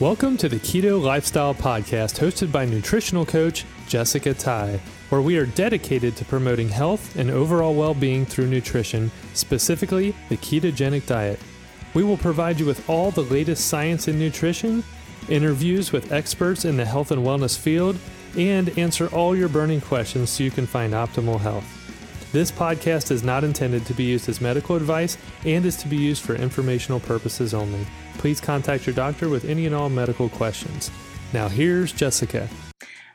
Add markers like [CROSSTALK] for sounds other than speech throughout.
Welcome to the Keto Lifestyle Podcast, hosted by nutritional coach Jessica Ty, where we are dedicated to promoting health and overall well being through nutrition, specifically the ketogenic diet. We will provide you with all the latest science in nutrition, interviews with experts in the health and wellness field, and answer all your burning questions so you can find optimal health. This podcast is not intended to be used as medical advice and is to be used for informational purposes only. Please contact your doctor with any and all medical questions. Now, here's Jessica.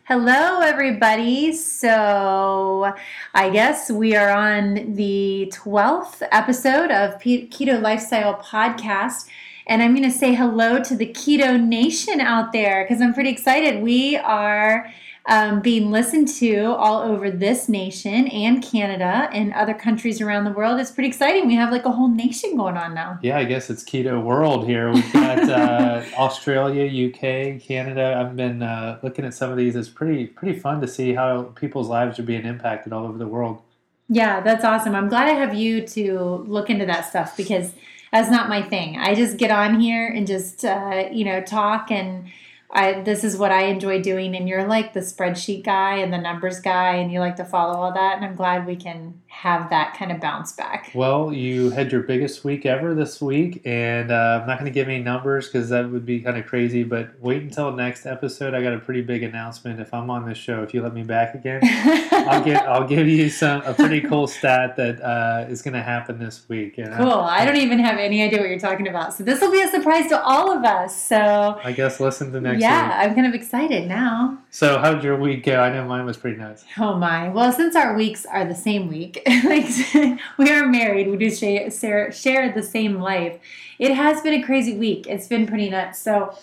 Hello, everybody. So, I guess we are on the 12th episode of Keto Lifestyle Podcast. And I'm going to say hello to the Keto Nation out there because I'm pretty excited. We are um, being listened to all over this nation and Canada and other countries around the world. It's pretty exciting. We have like a whole nation going on now. Yeah, I guess it's keto world here. We've got uh, [LAUGHS] Australia, UK, Canada. I've been uh, looking at some of these. It's pretty pretty fun to see how people's lives are being impacted all over the world. Yeah, that's awesome. I'm glad I have you to look into that stuff because that's not my thing. I just get on here and just uh, you know talk and I this is what I enjoy doing. And you're like the spreadsheet guy and the numbers guy and you like to follow all that. And I'm glad we can have that kind of bounce back. Well, you had your biggest week ever this week and uh, I'm not going to give any numbers because that would be kind of crazy. But wait until next episode. I got a pretty big announcement. If I'm on this show, if you let me back again, [LAUGHS] I'll get I'll give you some a pretty cool stat that uh, is going to happen this week. And cool. I, don't even have any idea what you're talking about. So this will be a surprise to all of us. So I guess listen to next yeah, week. I'm kind of excited now. So, how did your week go? I know mine was pretty nice. Oh my! Well, since our weeks are the same week, [LAUGHS] like [LAUGHS] we are married, we do share, share the same life. It has been a crazy week. It's been pretty nuts. So,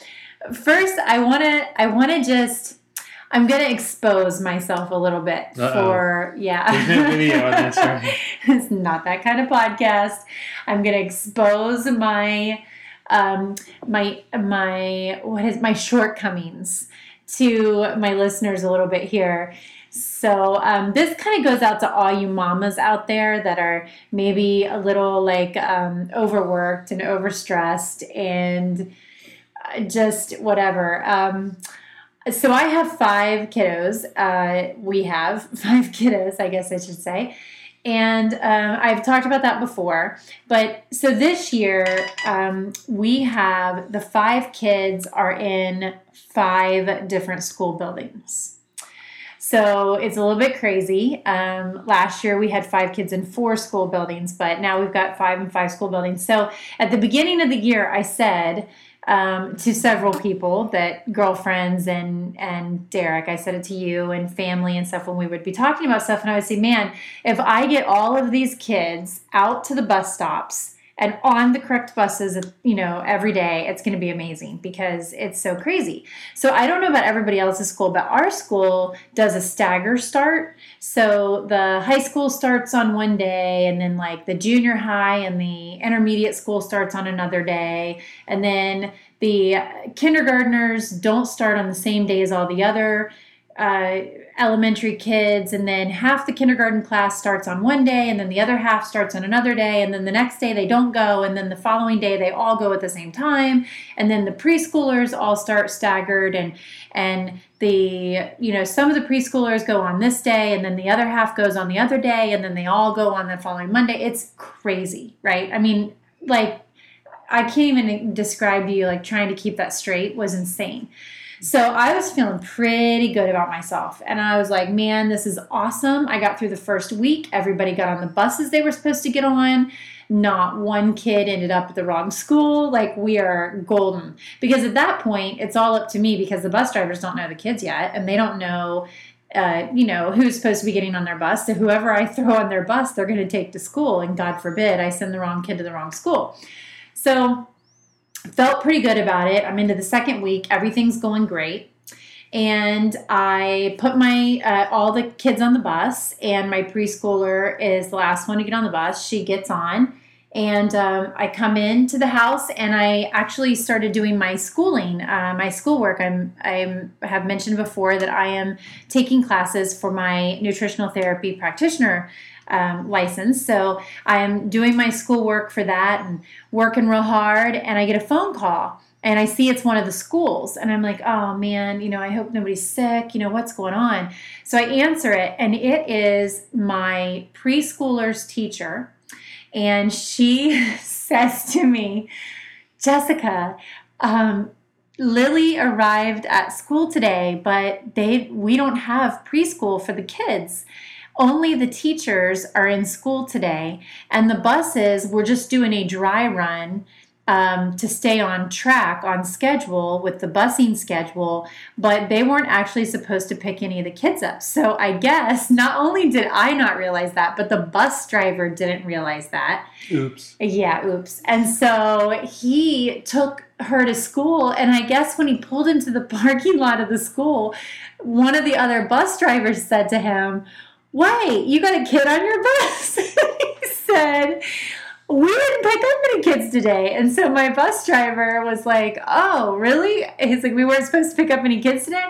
first, I wanna I wanna just I'm gonna expose myself a little bit Uh-oh. for yeah. this, [LAUGHS] right? it's not that kind of podcast. I'm gonna expose my um, my my what is my shortcomings to my listeners a little bit here. So um, this kind of goes out to all you mamas out there that are maybe a little like um, overworked and overstressed and uh, just whatever. Um, so I have five kiddos. Uh, we have [LAUGHS] five kiddos, I guess I should say. And um, I've talked about that before. But so this year, um, we have the five kids are in five different school buildings. So it's a little bit crazy. Um, last year we had five kids in four school buildings, but now we've got five in five school buildings. So at the beginning of the year, I said, um, to several people that girlfriends and and Derek, I said it to you and family and stuff when we would be talking about stuff, and I would say, man, if I get all of these kids out to the bus stops and on the correct buses, you know, every day, it's going to be amazing because it's so crazy. So I don't know about everybody else's school, but our school does a stagger start. So the high school starts on one day, and then like the junior high and the intermediate school starts on another day, and then the kindergartners don't start on the same day as all the other uh, elementary kids, and then half the kindergarten class starts on one day, and then the other half starts on another day, and then the next day they don't go, and then the following day they all go at the same time, and then the preschoolers all start staggered, and and the you know some of the preschoolers go on this day, and then the other half goes on the other day, and then they all go on the following Monday. It's crazy, right? I mean, like I can't even describe to you like trying to keep that straight was insane. So I was feeling pretty good about myself. And I was like, man, this is awesome. I got through the first week. Everybody got on the buses they were supposed to get on. Not one kid ended up at the wrong school. Like, we are golden. Because at that point, it's all up to me because the bus drivers don't know the kids yet and they don't know uh, you know, who's supposed to be getting on their bus. So whoever I [LAUGHS] throw on their bus, they're going to take to school. And God forbid I send the wrong kid to the wrong school. So felt pretty good about it. I'm into the second week. Everything's going great. And I put my uh, all the kids on the bus, and my preschooler is the last one to get on the bus. She gets on, and um, I come into the house, and I actually started doing my schooling, uh, my schoolwork. I'm I have mentioned before that I am taking classes for my nutritional therapy practitioner um, license. So I'm doing my schoolwork for that and working real hard. And I get a phone call and I see it's one of the schools. And I'm like, oh man, you know, I hope nobody's sick. You know, what's going on? So I answer it, and it is my preschooler's teacher. And she [LAUGHS] says to me, Jessica, um, Lily arrived at school today, but they we don't have preschool for the kids. Only the teachers are in school today, and the buses were just doing a dry run um, to stay on track, on schedule with the busing schedule, but they weren't actually supposed to pick any of the kids up. So I guess not only did I not realize that, but the bus driver didn't realize that. Oops. Yeah, oops. And so he took her to school, and I guess when he pulled into the [LAUGHS] parking lot of the school, one of the other bus drivers said to him, Wait, you got a kid on your bus? [LAUGHS] he said, we didn't pick up any kids today. And so my bus driver was like, oh, really? He's like, we weren't supposed to pick up any kids today.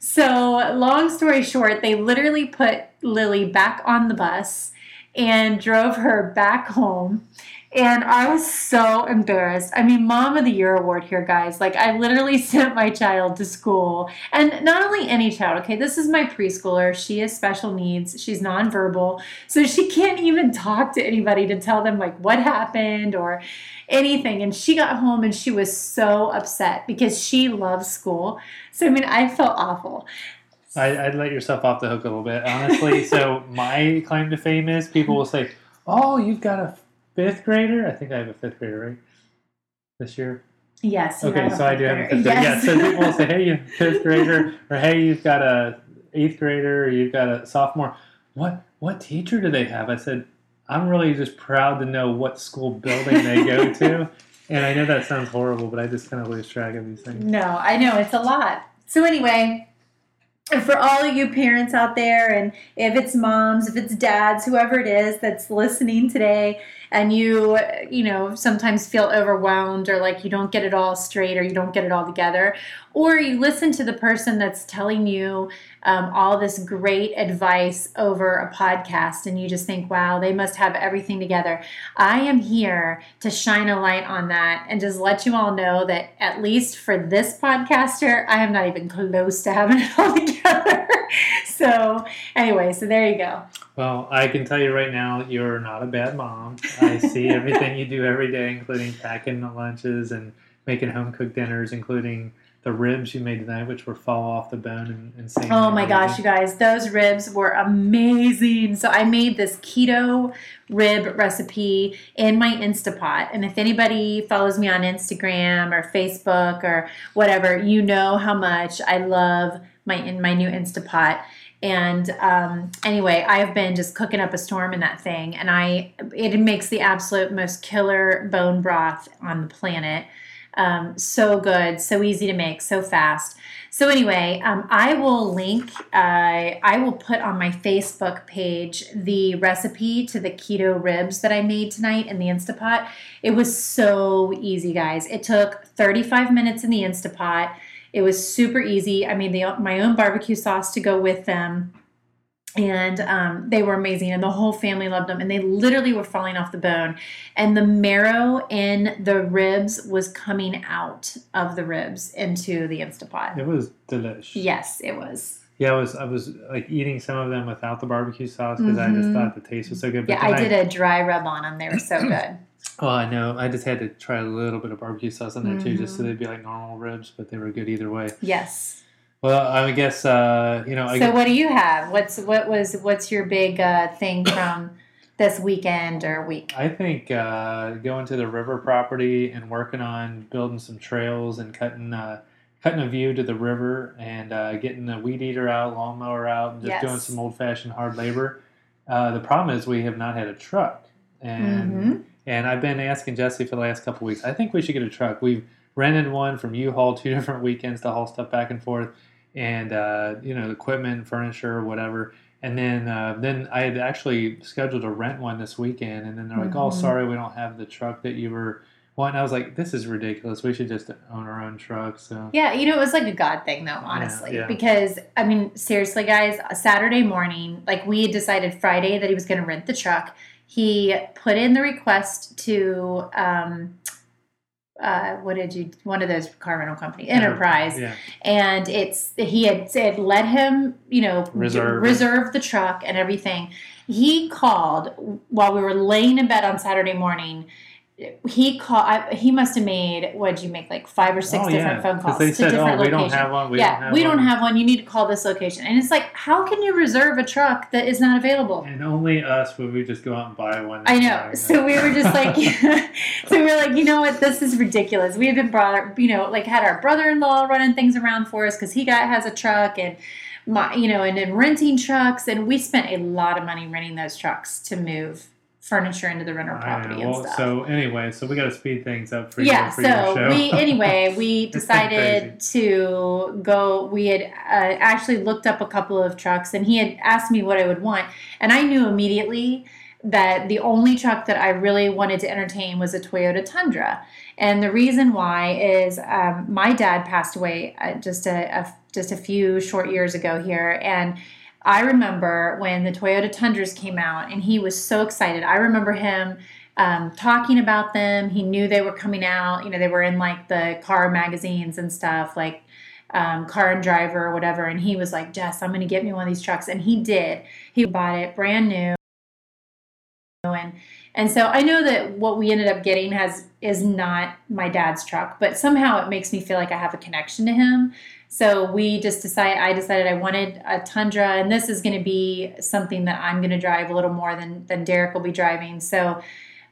So, long story short, they literally put Lily back on the bus and drove her back home. And I was so embarrassed. I mean, Mom of the Year award here, guys. Like, I literally [LAUGHS] sent my child to school. And not only any child, okay, this is my preschooler. She has special needs. She's nonverbal. So she can't even talk to anybody to tell them, like, what happened or anything. And she got home and she was so upset because she loves school. So, I mean, I felt awful. I, would let yourself off the hook a little bit, honestly. so, [LAUGHS] my claim to fame is people will say, Oh, you've got a fifth grader. I think I have a fifth grader, right? This year. Yes. Okay, so I do have a fifth grader. Yes. Yeah, so [LAUGHS] people will say, "Hey, you fifth grader," or "Hey, you've got a eighth grader," or "You've got a sophomore." What what teacher do they have? I said, "I'm really just proud to know what school building they go to." [LAUGHS] and I know that sounds horrible, but I just kind of lose track of these things. No, I know it's a lot. So anyway, and for all of you parents out there, and if it's moms, if it's dads, whoever it is that's listening today, and you, you know, sometimes feel overwhelmed or like you don't get it all straight or you don't get it all together, or you listen to the person that's telling you um, all this great advice over a podcast and you just think, wow, they must have everything together. I am here to shine a light on that and just let you all know that at least for this podcaster, I am not even close to having it all [LAUGHS] together. so, anyway, so there you go. Well, I can tell you right now, you're not a bad mom. I see everything you do every day, including packing the lunches and making home cooked dinners, including the ribs you made tonight, which were fall off the bone and, and Oh my gosh, you guys, those ribs were amazing. So I made this keto rib recipe in my Instapot. And if anybody follows me on Instagram or Facebook or whatever, you know how much I love my in my new Instapot. And um, anyway, I have been just cooking up a storm in that thing, and I it makes the absolute most killer bone broth on the planet. Um, so good, so easy to make, so fast. So anyway, um, I will link. Uh, I will put on my Facebook page the recipe to the keto ribs that I made tonight in the Instapot. It was so easy, guys. It took 35 minutes in the Instapot. It was super easy. I made the, my own barbecue sauce to go with them and um, they were amazing and the whole family loved them and they literally were falling off the bone and the marrow in the ribs was coming out of the ribs into the instapot it was delicious yes it was yeah, I was I was like eating some of them without the barbecue sauce because mm-hmm. I just mm-hmm. thought the taste was so good. But yeah, I did a dry rub on them; they were so [CLEARS THROAT] good. oh, I know. I just had to try a little bit of barbecue sauce on there mm-hmm. too, just so mm-hmm. they'd be like normal ribs, but they were good either way. Yes. Well, I guess uh, you know. I so, guess, what do you have? What's what was what's your big uh, thing from this weekend or week? I think uh, going to the river property and working on building some trails and cutting uh, cutting a view to the river and uh, getting the weed eater out, lawnmower out, and just yes. doing some old fashioned hard labor. Uh, the problem is we have not had a truck, and mm-hmm. and I've been asking Jesse for the last couple weeks. I think we should get a truck. We've rented one from U-Haul two [LAUGHS] different weekends to haul stuff back and forth and uh, you know equipment, furniture, whatever. And then uh, then I had actually scheduled to rent one this weekend, and then they're like, oh, mm-hmm. "Oh, sorry, we don't have the truck that you were." wanting." I was like, "This is ridiculous. We should just own our own truck." So yeah, you know, it was like a God thing, though, honestly, yeah, yeah. because I mean, seriously, guys, Saturday morning, like we had decided Friday that he was going to rent the truck. He put in the request to um, uh, what did you one of those car rental company Enterprise, Yeah. and it's he had said let him you know Reserve. reserve the truck and everything. He called while we were laying in bed on Saturday morning. He called. I, he must have made what did you make like five or six oh, different yeah. phone calls They to said, oh, different oh, we don't locations. have one. We yeah, don't have we one. don't have one. You need to call this location, and it's like, how can you reserve a truck that is not available? And only us would we just go out and buy one. I know. So we were just like, [LAUGHS] so we were like, you know what? This is ridiculous. We had been brought, you know, like had our brother-in-law running things around for us because he got has a truck and my, you know, and then renting trucks, and we spent a lot of money renting those trucks to move furniture into the rental property and Well, stuff. so anyway, so we got to speed things up for yeah you for so show. we [LAUGHS] anyway we decided to go we had uh, actually looked up a couple of trucks and he had asked me what i would want and i knew immediately that the only truck that i really wanted to entertain was a toyota tundra and the reason why is um, my dad passed away uh, just a, a just a few short years ago here and I remember when the Toyota Tundras came out and he was so excited. I remember him um, talking about them. He knew they were coming out. You know, they were in like the car magazines and stuff, like um, Car and Driver or whatever. And he was like, Jess, I'm going to get me one of these trucks. And he did. He bought it brand new. And and so I know that what we ended up getting has is not my dad's truck, but somehow it makes me feel like I have a connection to him. So we just decided I decided I wanted a Tundra and this is going to be something that I'm going to drive a little more than than Derek will be driving. So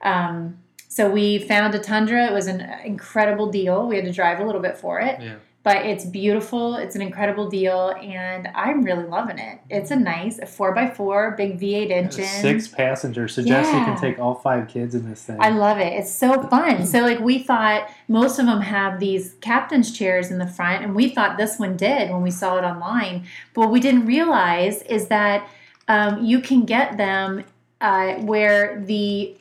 um so we found a Tundra. It was an incredible deal. We had to drive a little bit for it yeah. But it's beautiful. It's an incredible deal, and I'm really loving it. It's a nice a four by four, big V8 engine. Six passengers. So Jesse Yeah. can take all five kids in this thing. I love it. It's so fun. [CLEARS THROAT] So like we thought most of them have these captain's chairs in the front, and we thought this one did when we saw it online. But what we didn't realize is that um, you can get them uh, where the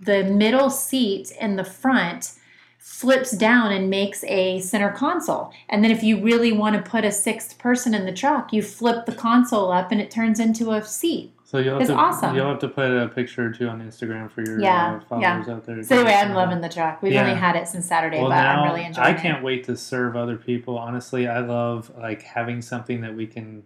the middle seat in the front flips down and makes a center console. And then if you really want to put a sixth person in the truck, you flip the console up and it turns into a seat. so you'll have it's to, awesome. You'll have to put a picture or two on Instagram for your Yeah, uh, followers out there. So anyway, I'm loving the truck. We've Yeah. only had it since Saturday, Well, but now I'm really enjoying it. I can't wait to serve other people. Honestly, I love like having something that we can,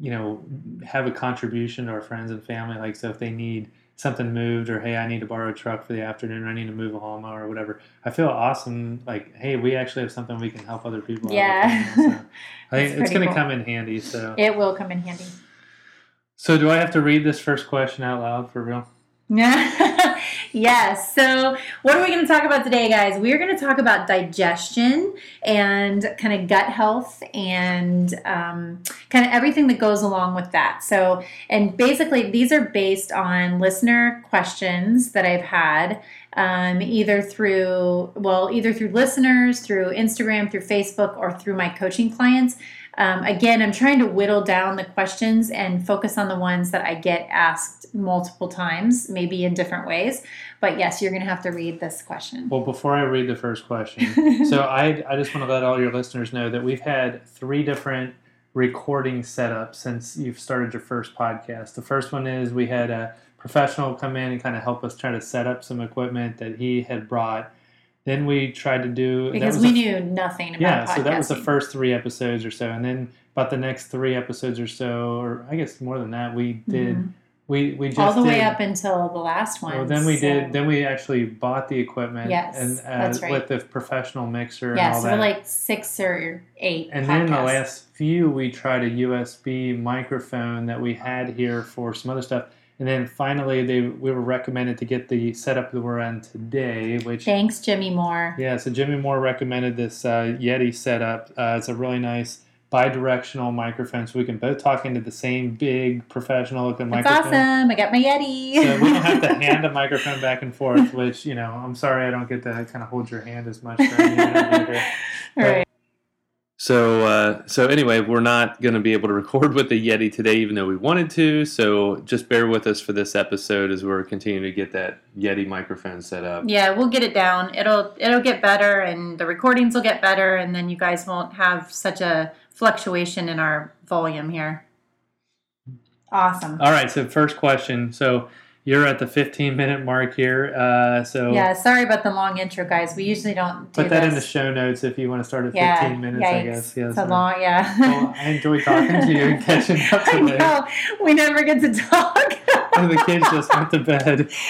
you know, have a contribution to our friends and family. Like, so if they need something moved, or hey, I need to borrow a truck for the afternoon, or I need to move a lawnmower or whatever, I feel awesome. Like, hey, we actually have something we can help other people. Yeah. [LAUGHS] so I [LAUGHS] It's think it's going to cool. come in handy. So, It will come in handy. so do I have to read this first question out loud for real? [LAUGHS] yes. So, what are we going to talk about today, guys? We are going to talk about digestion and kind of gut health and um, kind of everything that goes along with that. So, and basically, these are based on listener questions that I've had. Um, either through well either through listeners through instagram through facebook or through my coaching clients um, again, I'm trying to whittle down the questions and focus on the ones that I get asked multiple times, maybe in different ways. But yes, you're going to have to read this question. Well, before I read the first question, [LAUGHS] so I, I just want to let all your listeners know that we've had three different recording setups since you've started your first podcast. The first one is we had a professional come in and kind of help us try to set up some equipment that he had brought. Then we tried to do because we a- knew nothing about yeah, podcasting. so that was the first three episodes or so, and then about the next three episodes or so, or I guess more than that, we did Mhm. we we just all the way up until the last one. well, then we so- did. Then we actually bought the equipment. Yes, and uh, that's right. with the professional mixer and yeah, all so that. we're like six or eight. and then the last few, we tried a USB microphone that we had here for some other stuff. And then finally, they we were recommended to get the setup that we're on today, which Thanks, Jimmy Moore. yeah. So Jimmy Moore recommended this uh, Yeti setup. Uh, it's a really nice bi-directional microphone, so we can both talk into the same big professional looking That's microphone. awesome. I got my Yeti. So we don't have to [LAUGHS] hand a microphone back and forth, which you know, I'm sorry I don't get to kind of hold your hand as much during the interview here. [LAUGHS] All right. So, uh, so anyway, we're not going to be able to record with the Yeti today, even though we wanted to. So, just bear with us for this episode as we're continuing to get that Yeti microphone set up. Yeah, we'll get it down. It'll it'll get better, and the recordings will get better, and then you guys won't have such a fluctuation in our volume here. Awesome. All right. So first question. So you're at the 15 minute mark here. Uh, so Yeah, sorry about the long intro, guys. We usually don't do put that this. in the show notes if you want to start at yeah, 15 minutes, yikes. I guess. Yes. It's a long, yeah. Well, I enjoy talking to you and [LAUGHS] catching up I today. know. We never get to talk. And the kids just went to bed. [LAUGHS]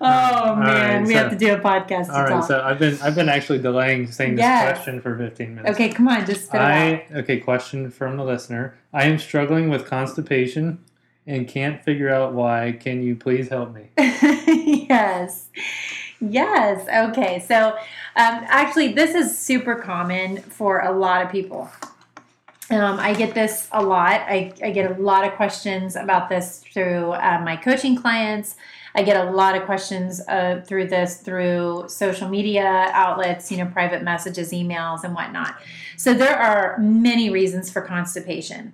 oh man, right, we so- have to do a podcast to All right, talk. so I've been I've been actually delaying saying this Yes. question for 15 minutes. okay, come on, just spit. I okay, question from the listener. I am struggling with constipation and can't figure out why. Can you please help me? [LAUGHS] yes. Yes. Okay. So, um, actually, this is super common for a lot of people. Um, I get this a lot. I, I get a lot of questions about this through uh, my coaching clients. I get a lot of questions uh, through this through social media outlets, you know, private messages, emails, and whatnot. So, there are many reasons for constipation.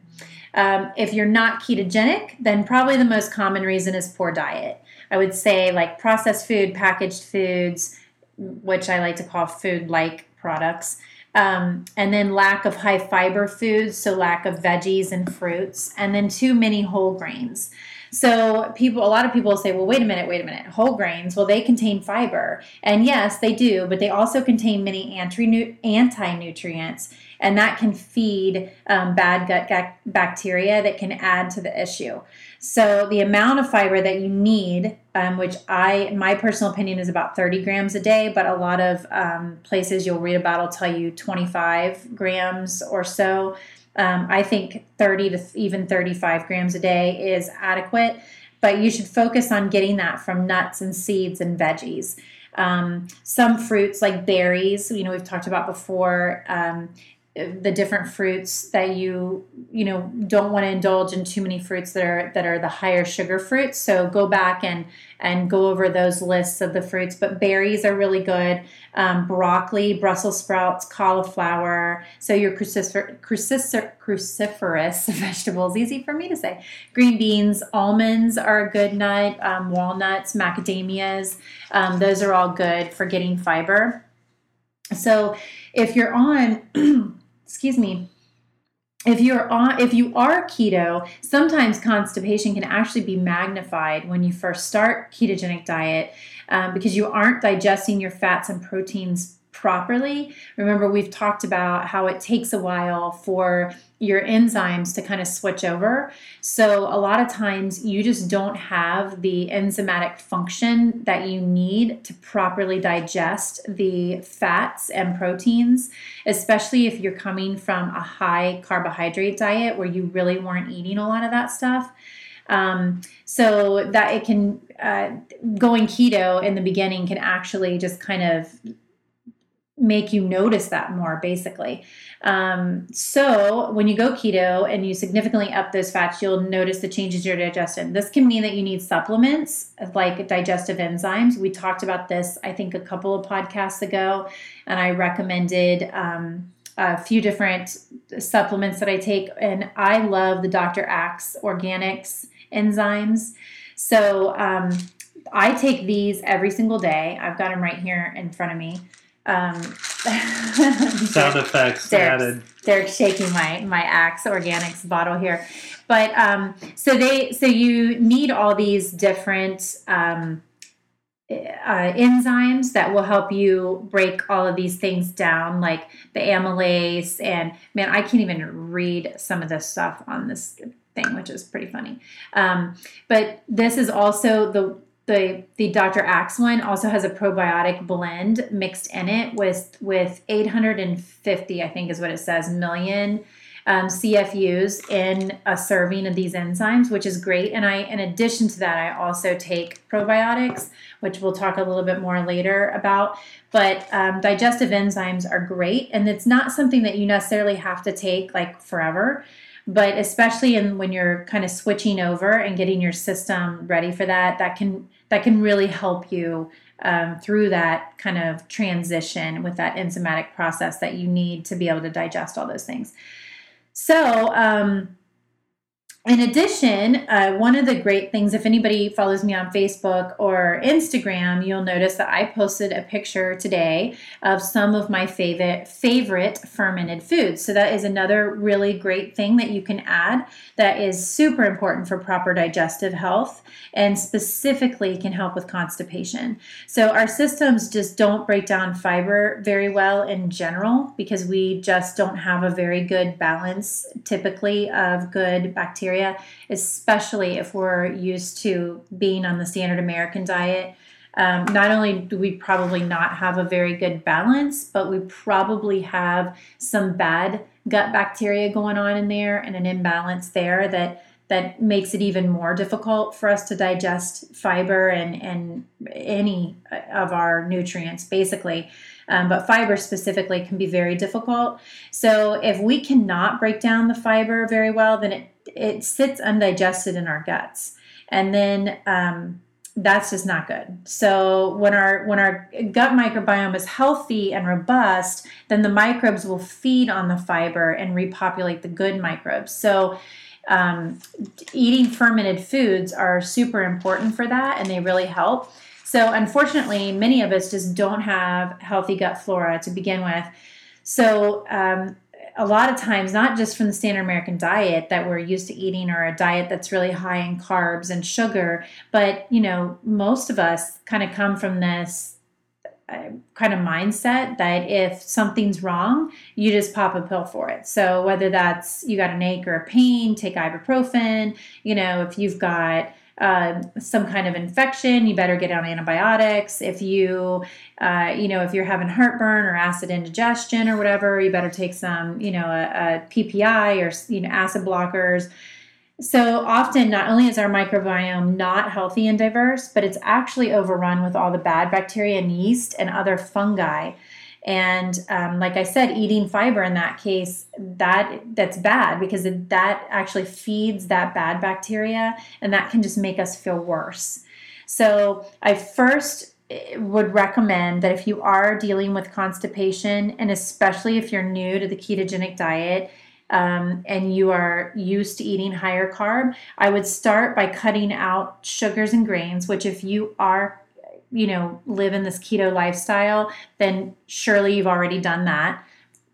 Um, if you're not ketogenic, then probably the most common reason is poor diet. I would say like processed food, packaged foods, which I like to call food like products. Um, and then lack of high fiber foods, so lack of veggies and fruits, and then too many whole grains. So people, a lot of people say, well, wait a minute, wait a minute. Whole grains, well, they contain fiber, and yes, they do, but they also contain many anti anti-nutrients, and that can feed um, bad gut bacteria that can add to the issue. So the amount of fiber that you need, um, which I, my personal opinion is about 30 grams a day, but a lot of um, places you'll read about will tell you 25 grams or so. Um, I think 30 to even 35 grams a day is adequate, but you should focus on getting that from nuts and seeds and veggies. Um, some fruits like berries, you know, we've talked about before. Um, the different fruits that you you know don't want to indulge in too many fruits that are that are the higher sugar fruits so go back and and go over those lists of the fruits but berries are really good. Um, broccoli brussels sprouts cauliflower. So your crucifer, crucifer, cruciferous [LAUGHS] vegetables easy for me to say. Green beans almonds are a good nut um, walnuts macadamias um, those are all good for getting fiber. So if you're on [CLEARS THROAT] excuse me if you're on if you are keto sometimes constipation can actually be magnified when you first start ketogenic diet um, because you aren't digesting your fats and proteins properly. Remember we've talked about how it takes a while for your enzymes to kind of switch over. So a lot of times you just don't have the enzymatic function that you need to properly digest the fats and proteins especially if you're coming from a high carbohydrate diet where you really weren't eating a lot of that stuff. Um, so that it can uh, going keto in the beginning can actually just kind of make you notice that more basically. Um, so when you go keto and you significantly up those fats you'll notice the changes in your digestion. This can mean that you need supplements like digestive enzymes. We talked about this i think a couple of podcasts ago and i recommended um, a few different supplements that i take and i love the dr axe organics enzymes. So um, i take these every single day. I've got them right here in front of me um, [LAUGHS] Sound effects Derek's, added. Derek's shaking my my Axe Organics bottle here, but um, so they so you need all these different um, uh, enzymes that will help you break all of these things down, like the amylase and man, I can't even read some of this stuff on this thing, which is pretty funny. Um, but this is also the the the Dr. Axe one also has a probiotic blend mixed in it with with 850 I think is what it says million um, CFUs in a serving of these enzymes, which is great. And I, in addition to that, I also take probiotics, which we'll talk a little bit more later about. But um, digestive enzymes are great, and it's not something that you necessarily have to take like forever but especially in when you're kind of switching over and getting your system ready for that that can that can really help you um, through that kind of transition with that enzymatic process that you need to be able to digest all those things. So um, in addition, uh, one of the great things, if anybody follows me on Facebook or Instagram, you'll notice that I posted a picture today of some of my favorite favorite fermented foods. So that is another really great thing that you can add that is super important for proper digestive health and specifically can help with constipation. So our systems just don't break down fiber very well in general because we just don't have a very good balance typically of good bacteria bacteria, especially if we're used to being on the standard American diet. Um, not only do we probably not have a very good balance, but we probably have some bad gut bacteria going on in there and an imbalance there that that makes it even more difficult for us to digest fiber and, and any of our nutrients, basically. Um, but fiber specifically can be very difficult. So if we cannot break down the fiber very well, then it it sits undigested in our guts, and then um, that's just not good. So when our when our gut microbiome is healthy and robust, then the microbes will feed on the fiber and repopulate the good microbes. So um, eating fermented foods are super important for that, and they really help. So unfortunately, many of us just don't have healthy gut flora to begin with. So um, a lot of times, not just from the standard American diet that we're used to eating or a diet that's really high in carbs and sugar, but you know, most of us kind of come from this uh, kind of mindset that if something's wrong, you just pop a pill for it. So whether that's you got an ache or a pain, take ibuprofen. You know, if you've got uh, some kind of infection, you better get on antibiotics. If you, uh, you know, if you're having heartburn or acid indigestion or whatever, you better take some, you know, a, a PPI or you know acid blockers. So often, not only is our microbiome not healthy and diverse, but it's actually overrun with all the bad bacteria and yeast and other fungi and um, like i said eating fiber in that case that that's bad because it, that actually feeds that bad bacteria and that can just make us feel worse. So i first eh, would recommend that if you are dealing with constipation and especially if you're new to the ketogenic diet um, and you are used to eating higher carb, I would start by cutting out sugars and grains, which, if you are you know, live in this keto lifestyle, then surely you've already done that.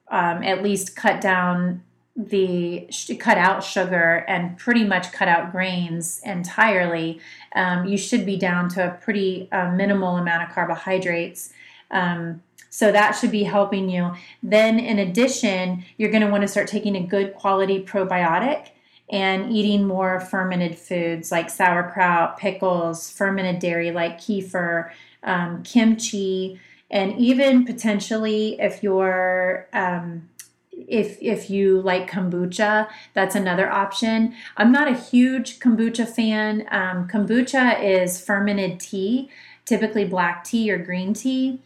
Um, at least cut down the cut out sugar and pretty much cut out grains entirely. Um, you should be down to a pretty uh, minimal amount of carbohydrates. Um, so that should be helping you. Then, in addition, you're going to want to start taking a good quality probiotic and eating more fermented foods like sauerkraut, pickles, fermented dairy like kefir, um, kimchi, and even potentially if you're um, if if you like kombucha, that's another option. I'm not a huge kombucha fan. Um, kombucha is fermented tea, typically black tea or green tea.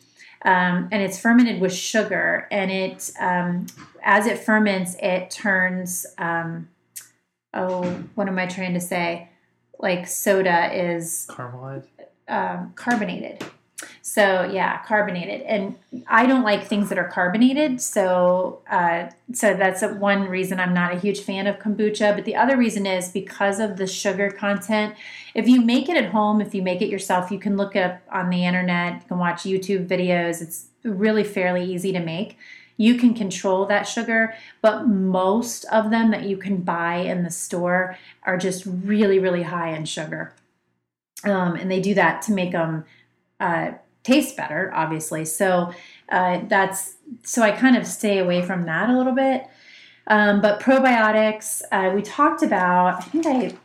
Um, and it's fermented with sugar. And it, um, as it ferments, it turns um, oh, what am I trying to say? Like soda is caramelized, um, carbonated. So yeah, carbonated, and I don't like things that are carbonated. So uh, so that's a, one reason I'm not a huge fan of kombucha. But the other reason is because of the sugar content. If you make it at home, if you make it yourself, you can look it up on the internet. You can watch YouTube videos. It's really fairly easy to make you can control that sugar, but most of them that you can buy in the store are just really, really high in sugar. Um, and they do that to make them uh, taste better, obviously. So uh, that's so I kind of stay away from that a little bit. Um, but probiotics, uh, we talked about. I think I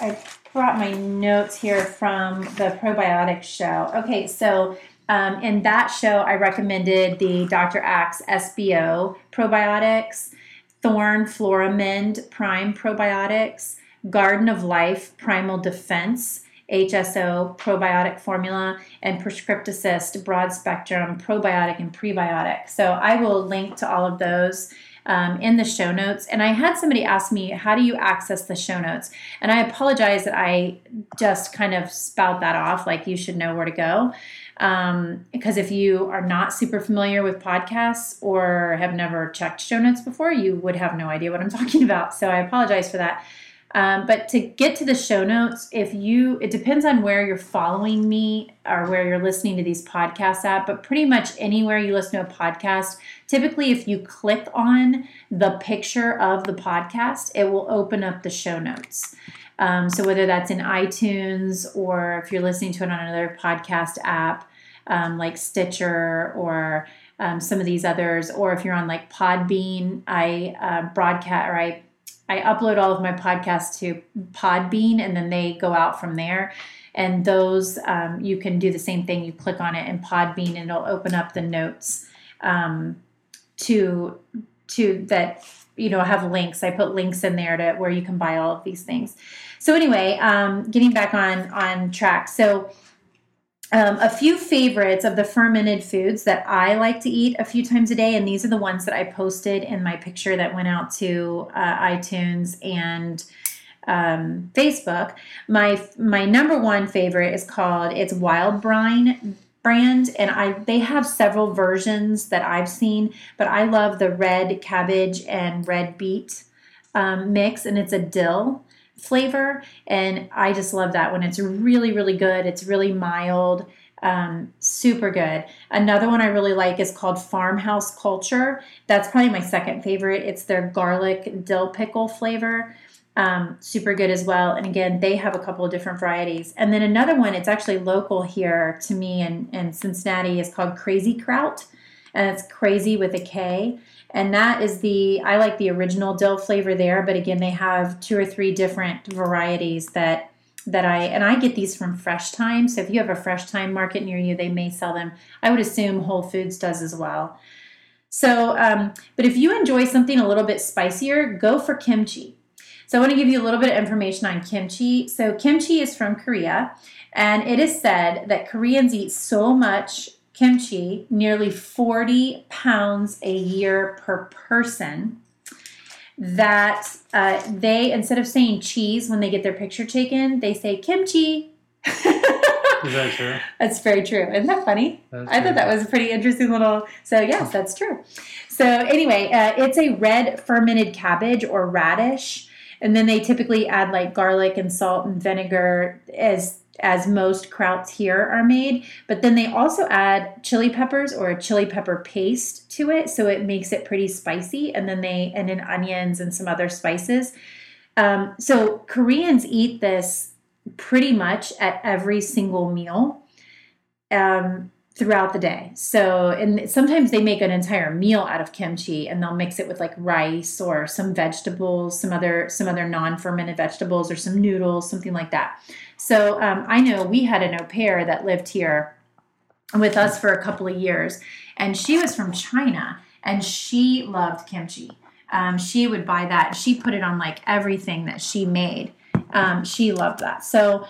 I brought my notes here from the probiotic show. Okay, so um, in that show, I recommended the Dr. Axe SBO probiotics, Thorne Floramend Prime probiotics, Garden of Life Primal Defense HSO probiotic formula, and Prescript-Assist broad spectrum probiotic and prebiotic. So I will link to all of those um, in the show notes. And I had somebody ask me, How do you access the show notes? And I apologize that I just kind of spout that off, like you should know where to go. Um, because if you are not super familiar with podcasts or have never checked show notes before, you would have no idea what I'm [LAUGHS] talking about. So I apologize for that. Um, but to get to the show notes, if you, it depends on where you're following me or where you're listening to these podcasts at, but pretty much anywhere you listen to a podcast, typically if you click on the picture of the podcast, it will open up the show notes. Um, so whether that's in iTunes or if you're listening to it on another podcast app um, like Stitcher or um, some of these others, or if you're on like Podbean, I uh, broadcast or I I upload all of my podcasts to Podbean, and then they go out from there. And those um, you can do the same thing. You click on it in Podbean, and it'll open up the notes um, to to that you know have links. I put links in there to where you can buy all of these things. So anyway, um, getting back on on track. So um, a few favorites of the fermented foods that I like to eat a few times a day, and these are the ones that I posted in my picture that went out to uh, iTunes and um, Facebook. My my number one favorite is called it's Wild Brine brand, and I they have several versions that I've seen, but I love the red cabbage and red beet um, mix, and it's a dill flavor. And I just love that one. It's really, really good. It's really mild. Um, super good. Another one I really like is called Farmhouse Culture. That's probably my second favorite. It's their garlic dill pickle flavor. Um, super good as well. And again, they have a couple of different varieties. And then another one, it's actually local here to me in, in Cincinnati, is called Crazy Kraut. And it's crazy with a K and that is the I like the original dill flavor there, but again they have two or three different varieties that that I and I get these from Fresh Thyme. So if you have a Fresh Thyme market near you, they may sell them. I would assume Whole Foods does as well. So, um, but if you enjoy something a little bit spicier, go for kimchi. So I want to give you a little bit of information on kimchi. So kimchi is from Korea, and it is said that Koreans eat so much kimchi, nearly 40 pounds a year per person. That uh, they, instead of saying cheese when they get their picture taken, they say kimchi. Is that true? [LAUGHS] That's very true. Isn't that funny? That's I true. thought that was a pretty interesting little. So, yes, that's true. So, anyway, uh, it's a red fermented cabbage or radish. And then they typically add like garlic and salt and vinegar as as most krauts here are made. But then they also add chili peppers or a chili pepper paste to it, so it makes it pretty spicy. And then they and then onions and some other spices. Um, so Koreans eat this pretty much at every single meal. Um, throughout the day. So, and sometimes they make an entire meal out of kimchi and they'll mix it with like rice or some vegetables, some other some other non-fermented vegetables or some noodles, something like that. So, um, I know we had an au pair that lived here with us for a couple of years and she was from China and she loved kimchi. Um, she would buy that. She put it on like everything that she made. Um, she loved that. So,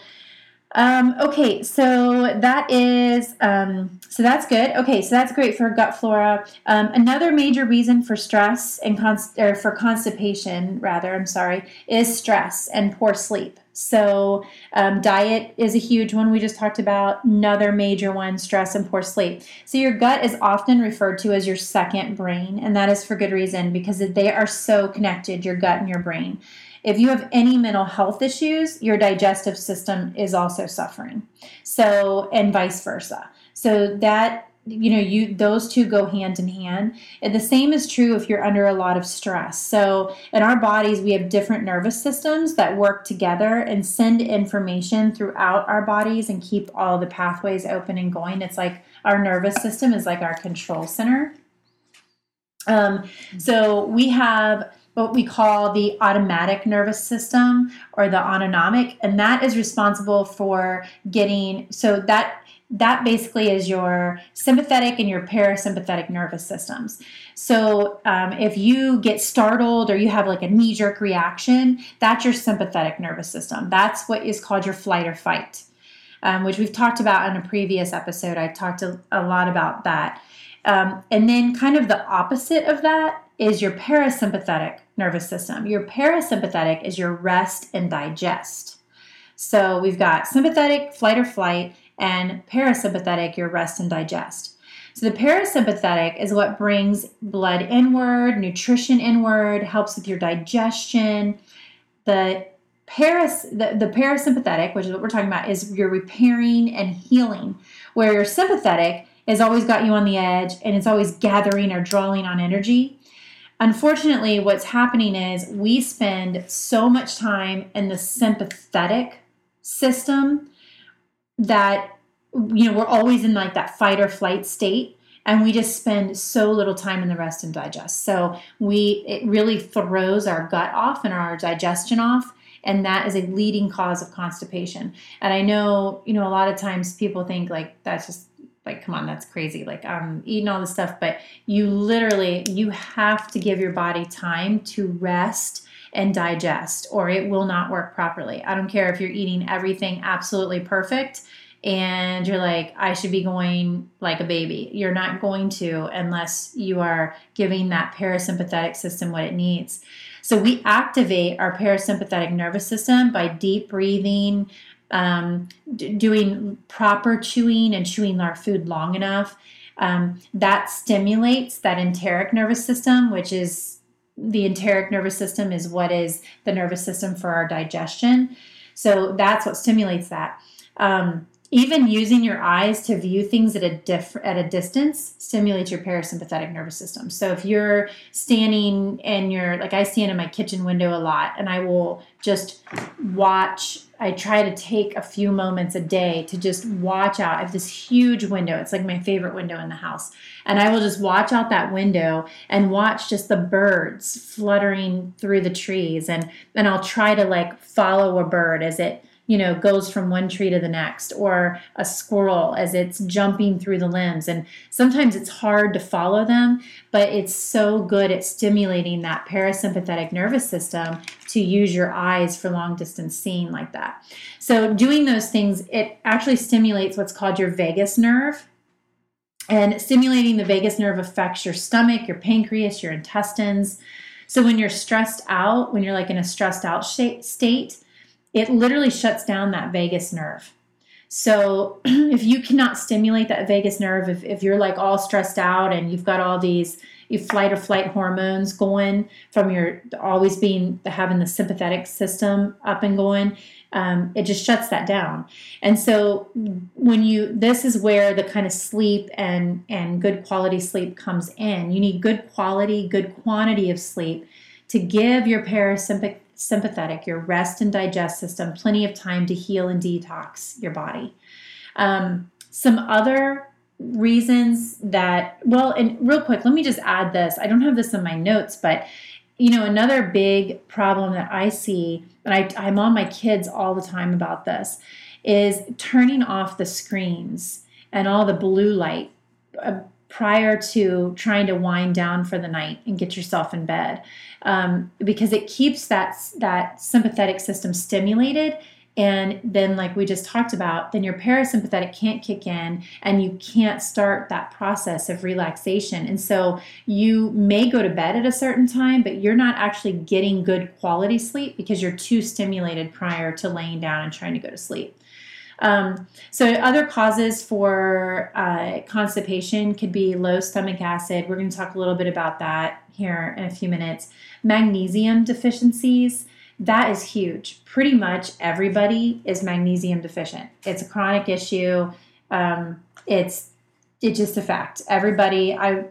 um, okay, so that is um, so that's good. Okay, so that's great for gut flora. Um, another major reason for stress and const- or for constipation, rather, I'm sorry, is stress and poor sleep. So um, diet is a huge one we just talked about. Another major one, stress and poor sleep. So your gut is often referred to as your second brain, and that is for good reason because they are so connected, your gut and your brain. If you have any mental health issues, your digestive system is also suffering. So, and vice versa. So that you know you those two go hand in hand and the same is true if you're under a lot of stress so in our bodies we have different nervous systems that work together and send information throughout our bodies and keep all the pathways open and going it's like our nervous system is like our control center um, so we have what we call the automatic nervous system or the autonomic and that is responsible for getting so that that basically is your sympathetic and your parasympathetic nervous systems. So, um, if you get startled or you have like a knee jerk reaction, that's your sympathetic nervous system. That's what is called your flight or fight, um, which we've talked about in a previous episode. I've talked a, a lot about that. Um, and then, kind of the opposite of that is your parasympathetic nervous system. Your parasympathetic is your rest and digest. So we've got sympathetic, flight or flight, and parasympathetic, your rest and digest. So the parasympathetic is what brings blood inward, nutrition inward, helps with your digestion. The paras the, the parasympathetic, which is what we're talking about, is you're repairing and healing, where your sympathetic has always got you on the edge and it's always gathering or drawing on energy. Unfortunately, what's happening is we spend so much time in the sympathetic system that you know we're always in like that fight or flight state and we just spend so little time in the rest and digest. So we it really throws our gut off and our digestion off and that is a leading cause of constipation. And i know you know a lot of times people think like that's just like come on that's crazy. Like i'm eating all this stuff but you literally you have to give your body time to rest and digest or it will not work properly. I don't care if you're eating everything absolutely perfect and you're like i should be going like a baby. You're not going to unless you are giving that parasympathetic system what it needs. So we activate our parasympathetic nervous system by deep breathing um, d- doing proper chewing and chewing our food long enough. Um, that stimulates that enteric nervous system, which is the enteric nervous system is what is the nervous system for our digestion. So that's what stimulates that. Um, even using your eyes to view things at a diff- at a distance stimulates your parasympathetic nervous system. So if you're standing and you're like I stand in my kitchen window a lot and I will just watch I try to take a few moments a day to just watch out. I have this huge window. It's like my favorite window in the house. And I will just watch out that window and watch just the birds fluttering through the trees and and I'll try to like follow a bird as it you know, goes from one tree to the next, or a squirrel as it's jumping through the limbs. And sometimes it's hard to follow them, but it's so good at stimulating that parasympathetic nervous system to use your eyes for long distance seeing like that. So, doing those things, it actually stimulates what's called your vagus nerve. And stimulating the vagus nerve affects your stomach, your pancreas, your intestines. So, when you're stressed out, when you're like in a stressed out state, it literally shuts down that vagus nerve. So [CLEARS THROAT] if you cannot stimulate that vagus nerve, if, if you're like all stressed out and you've got all these flight or flight hormones going from your always being having the sympathetic system up and going, um, it just shuts that down. And so when you this is where the kind of sleep and and good quality sleep comes in. You need good quality, good quantity of sleep to give your parasympathetic sympathetic, your rest and digest system, plenty of time to heal and detox your body. Um, some other reasons that, well, and real quick, let me just add this. I don't have this in my notes, but you know, another big problem that I see, and I, I'm on my kids all the time about this, is turning off the screens and all the blue light uh, prior to trying to wind down for the night and get yourself in bed. Um, because it keeps that that sympathetic system stimulated. And then like we just talked about then your parasympathetic can't kick in and you can't start that process of relaxation. And so you may go to bed at a certain time but you're not actually getting good quality sleep because you're too stimulated prior to laying down and trying to go to sleep um, so other causes for uh, constipation could be low stomach acid. We're going to talk a little bit about that here in a few minutes. Magnesium deficiencies. That is huge. Pretty much everybody is magnesium deficient. It's a chronic issue. Um, it's it's just a fact. Everybody, I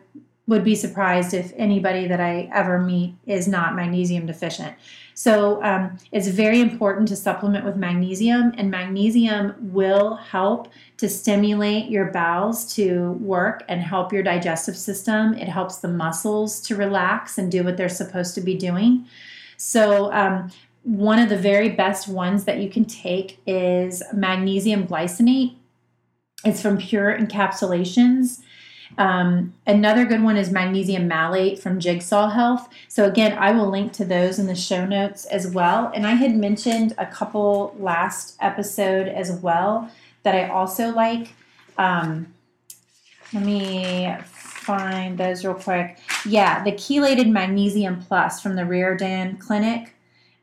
would be surprised if anybody that I ever meet is not magnesium deficient. So um, it's very important to supplement with magnesium, and magnesium will help to stimulate your bowels to work and help your digestive system. It helps the muscles to relax and do what they're supposed to be doing. So, um, one of the very best ones that you can take is magnesium glycinate. It's from Pure Encapsulations. Um, another good one is magnesium malate from Jigsaw Health. So, again, I will link to those in the show notes as well. And I had mentioned a couple last episode as well that I also like. Um, let me find those real quick. Yeah, the chelated magnesium plus from the Riordan Clinic.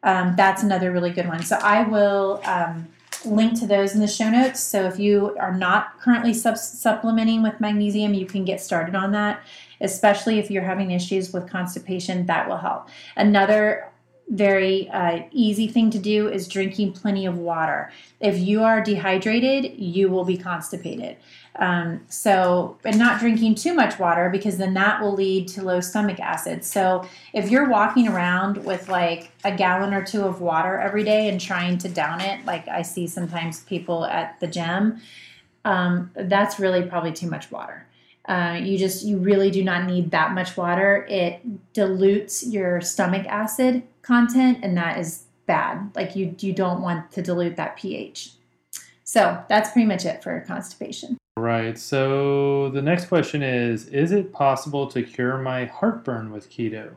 Um, that's another really good one. So I will um, link to those in the show notes. So if you are not currently sub- supplementing with magnesium, you can get started on that, especially if you're having issues with constipation, that will help. Another very uh, easy thing to do is drinking plenty of water. If you are dehydrated, you will be constipated. Um, so, and not drinking too much water because then that will lead to low stomach acid. So, if you're walking around with like a gallon or two of water every day and trying to down it, like I see sometimes people at the gym, um, that's really probably too much water. Uh, you just you really do not need that much water. It dilutes your stomach acid content, and that is bad. Like you you don't want to dilute that pH. So that's pretty much it for constipation. Right. So the next question is Is it possible to cure my heartburn with keto?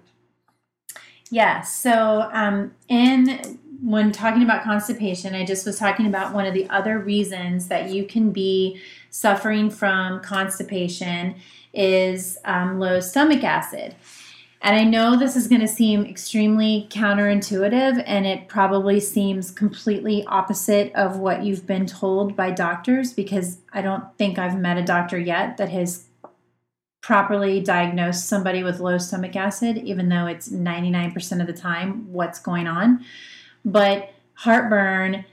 Yes. So, um, in when talking about constipation, I just was talking about one of the other reasons that you can be suffering from constipation is um, low stomach acid. And I know this is going to seem extremely counterintuitive, and it probably seems completely opposite of what you've been told by doctors because I don't think I've met a doctor yet that has properly diagnosed somebody with low stomach acid, even though it's 99% of the time what's going on. But heartburn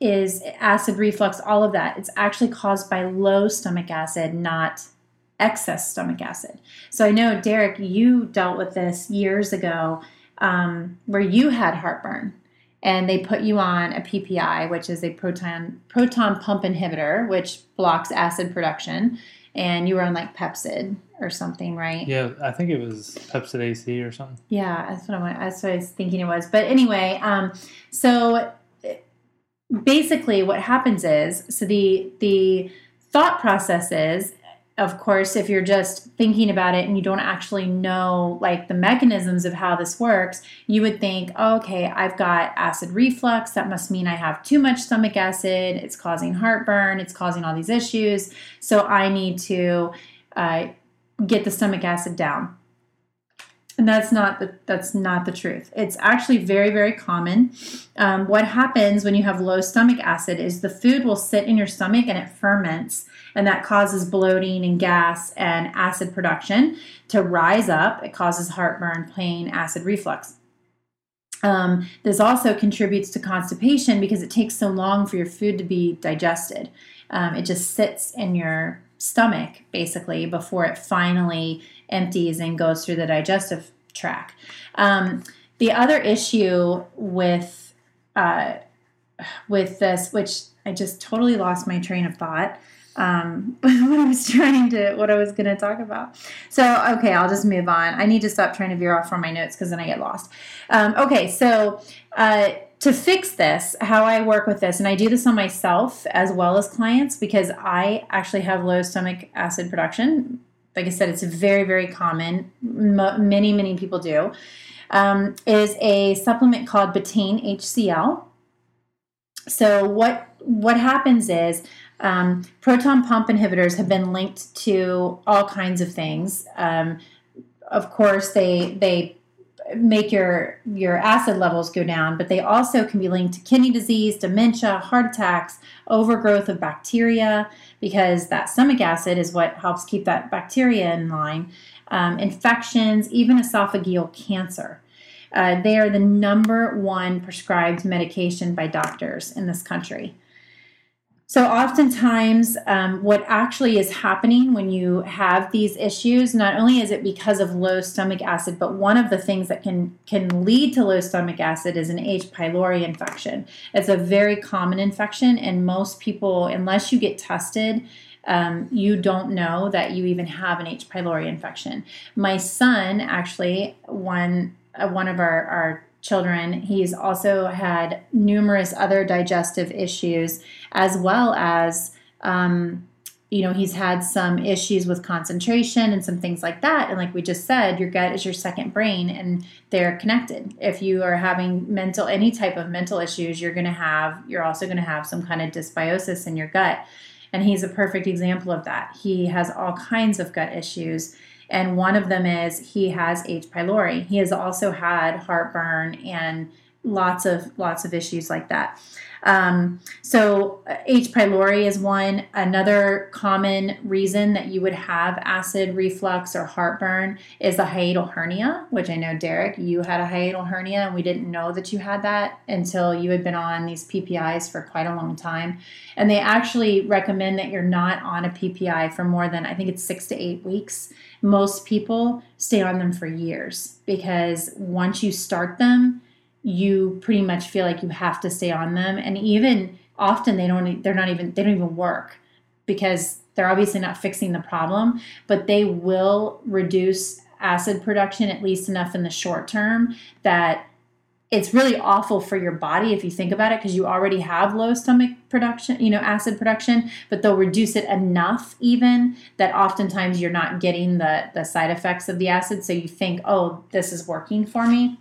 is acid reflux, all of that. It's actually caused by low stomach acid, not excess stomach acid. So I know, Derek, you dealt with this years ago um, where you had heartburn and they put you on a PPI, which is a proton proton pump inhibitor, which blocks acid production, and you were on like Pepcid or something, right? Yeah, I think it was Pepcid AC or something. Yeah, that's what I that's what I was thinking it was. But anyway, um, so basically, what happens is so the the thought process is of course, if you're just thinking about it and you don't actually know like the mechanisms of how this works, you would think, oh, okay, I've got acid reflux. That must mean I have too much stomach acid. It's causing heartburn. It's causing all these issues. So I need to uh, get the stomach acid down. And that's not the that's not the truth. It's actually very very common. Um, what happens when you have low stomach acid is the food will sit in your stomach and it ferments and that causes bloating and gas and acid production to rise up. It causes heartburn, pain, acid reflux. Um, this also contributes to constipation because it takes so long for your food to be digested. Um, it just sits in your stomach basically before it finally empties and goes through the digestive tract. Um, the other issue with uh, with this, which I just totally lost my train of thought, um, [LAUGHS] what I was trying to, what I was going to talk about. So, okay, I'll just move on. I need to stop trying to veer off from my notes because then I get lost. Um, okay, so uh, to fix this, how I work with this, and I do this on myself as well as clients because I actually have low stomach acid production. Like I said, it's very, very common. M- many, many people do. Um, is a supplement called betaine HCl. So what what happens is um, proton pump inhibitors have been linked to all kinds of things. Um, of course, they they make your your acid levels go down, but they also can be linked to kidney disease, dementia, heart attacks, overgrowth of bacteria, because that stomach acid is what helps keep that bacteria in line. Um, infections, even esophageal cancer. Uh, they are the number one prescribed medication by doctors in this country. So, oftentimes, um, what actually is happening when you have these issues, not only is it because of low stomach acid, but one of the things that can can lead to low stomach acid is an H. pylori infection. It's a very common infection, and most people, unless you get tested, um, you don't know that you even have an H. pylori infection. My son actually, one uh, one of our, our children. He's also had numerous other digestive issues, as well as, um, you know, he's had some issues with concentration and some things like that. And like we just said, your gut is your second brain and they're connected. If you are having mental, any type of mental issues, you're going to have, you're also going to have some kind of dysbiosis in your gut. And he's a perfect example of that. He has all kinds of gut issues and one of them is he has H. pylori. He has also had heartburn and lots of lots of issues like that. Um, so H. pylori is one. Another common reason that you would have acid reflux or heartburn is a hiatal hernia, which I know Derek, you had a hiatal hernia, and we didn't know that you had that until you had been on these PPIs for quite a long time. And they actually recommend that you're not on a PPI for more than I think it's six to eight weeks. Most people stay on them for years because once you start them, you pretty much feel like you have to stay on them. And even often they don't they're not even they don't even work because they're obviously not fixing the problem but they will reduce acid production at least enough in the short term that it's really awful for your body if you think about it because you already have low stomach production you know acid production but they'll reduce it enough even that oftentimes you're not getting the the side effects of the acid. So you think oh this is working for me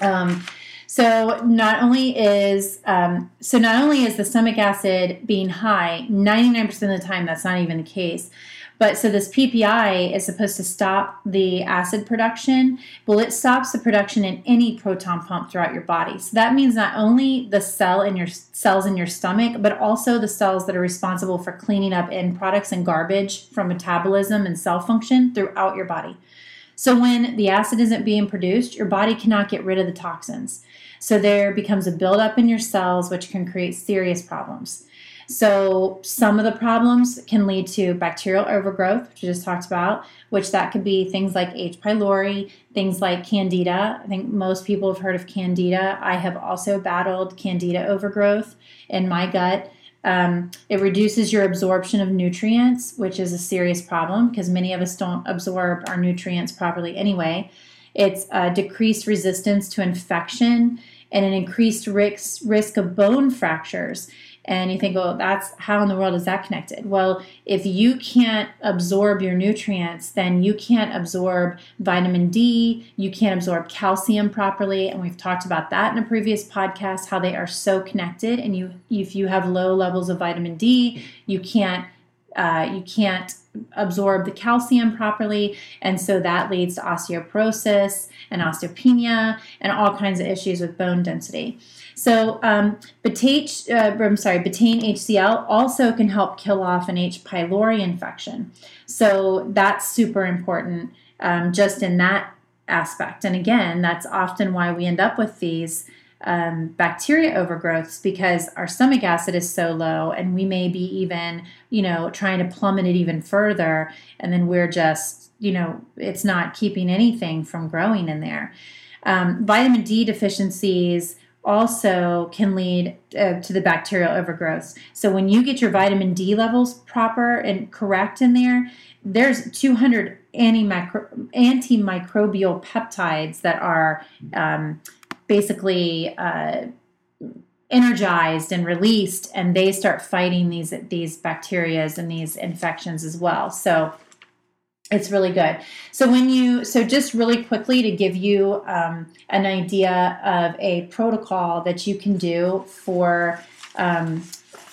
um, so not only is um, so not only is the stomach acid being high, 99% of the time that's not even the case. But so this PPI is supposed to stop the acid production. Well, it stops the production in any proton pump throughout your body. So that means not only the cell in your cells in your stomach, but also the cells that are responsible for cleaning up end products and garbage from metabolism and cell function throughout your body. So when the acid isn't being produced, your body cannot get rid of the toxins. So there becomes a buildup in your cells, which can create serious problems. So some of the problems can lead to bacterial overgrowth, which we just talked about, which that could be things like H. pylori, things like candida. I think most people have heard of candida. I have also battled candida overgrowth in my gut. Um, it reduces your absorption of nutrients, which is a serious problem because many of us don't absorb our nutrients properly anyway. It's a decreased resistance to infection and an increased risk, risk of bone fractures. And you think, well, that's how in the world is that connected? Well, if you can't absorb your nutrients, then you can't absorb vitamin D, you can't absorb calcium properly. And we've talked about that in a previous podcast, how they are so connected. And you, if you have low levels of vitamin D, you can't uh, you can't absorb the calcium properly, and so that leads to osteoporosis and osteopenia and all kinds of issues with bone density. So, um, betaine, uh, I'm sorry, betaine HCl also can help kill off an H. pylori infection. So that's super important um, just in that aspect. And again, that's often why we end up with these um, bacteria overgrowths because our stomach acid is so low and we may be even you know trying to plummet it even further. And then we're just you know it's not keeping anything from growing in there. Um, vitamin d deficiencies also can lead uh, to the bacterial overgrowth. So when you get your vitamin d levels proper and correct in there there's 200 antimicro- antimicrobial peptides that are um, basically uh, energized and released, and they start fighting these these bacterias and these infections as well. So it's really good. So when you so just really quickly to give you um, an idea of a protocol that you can do for. Um,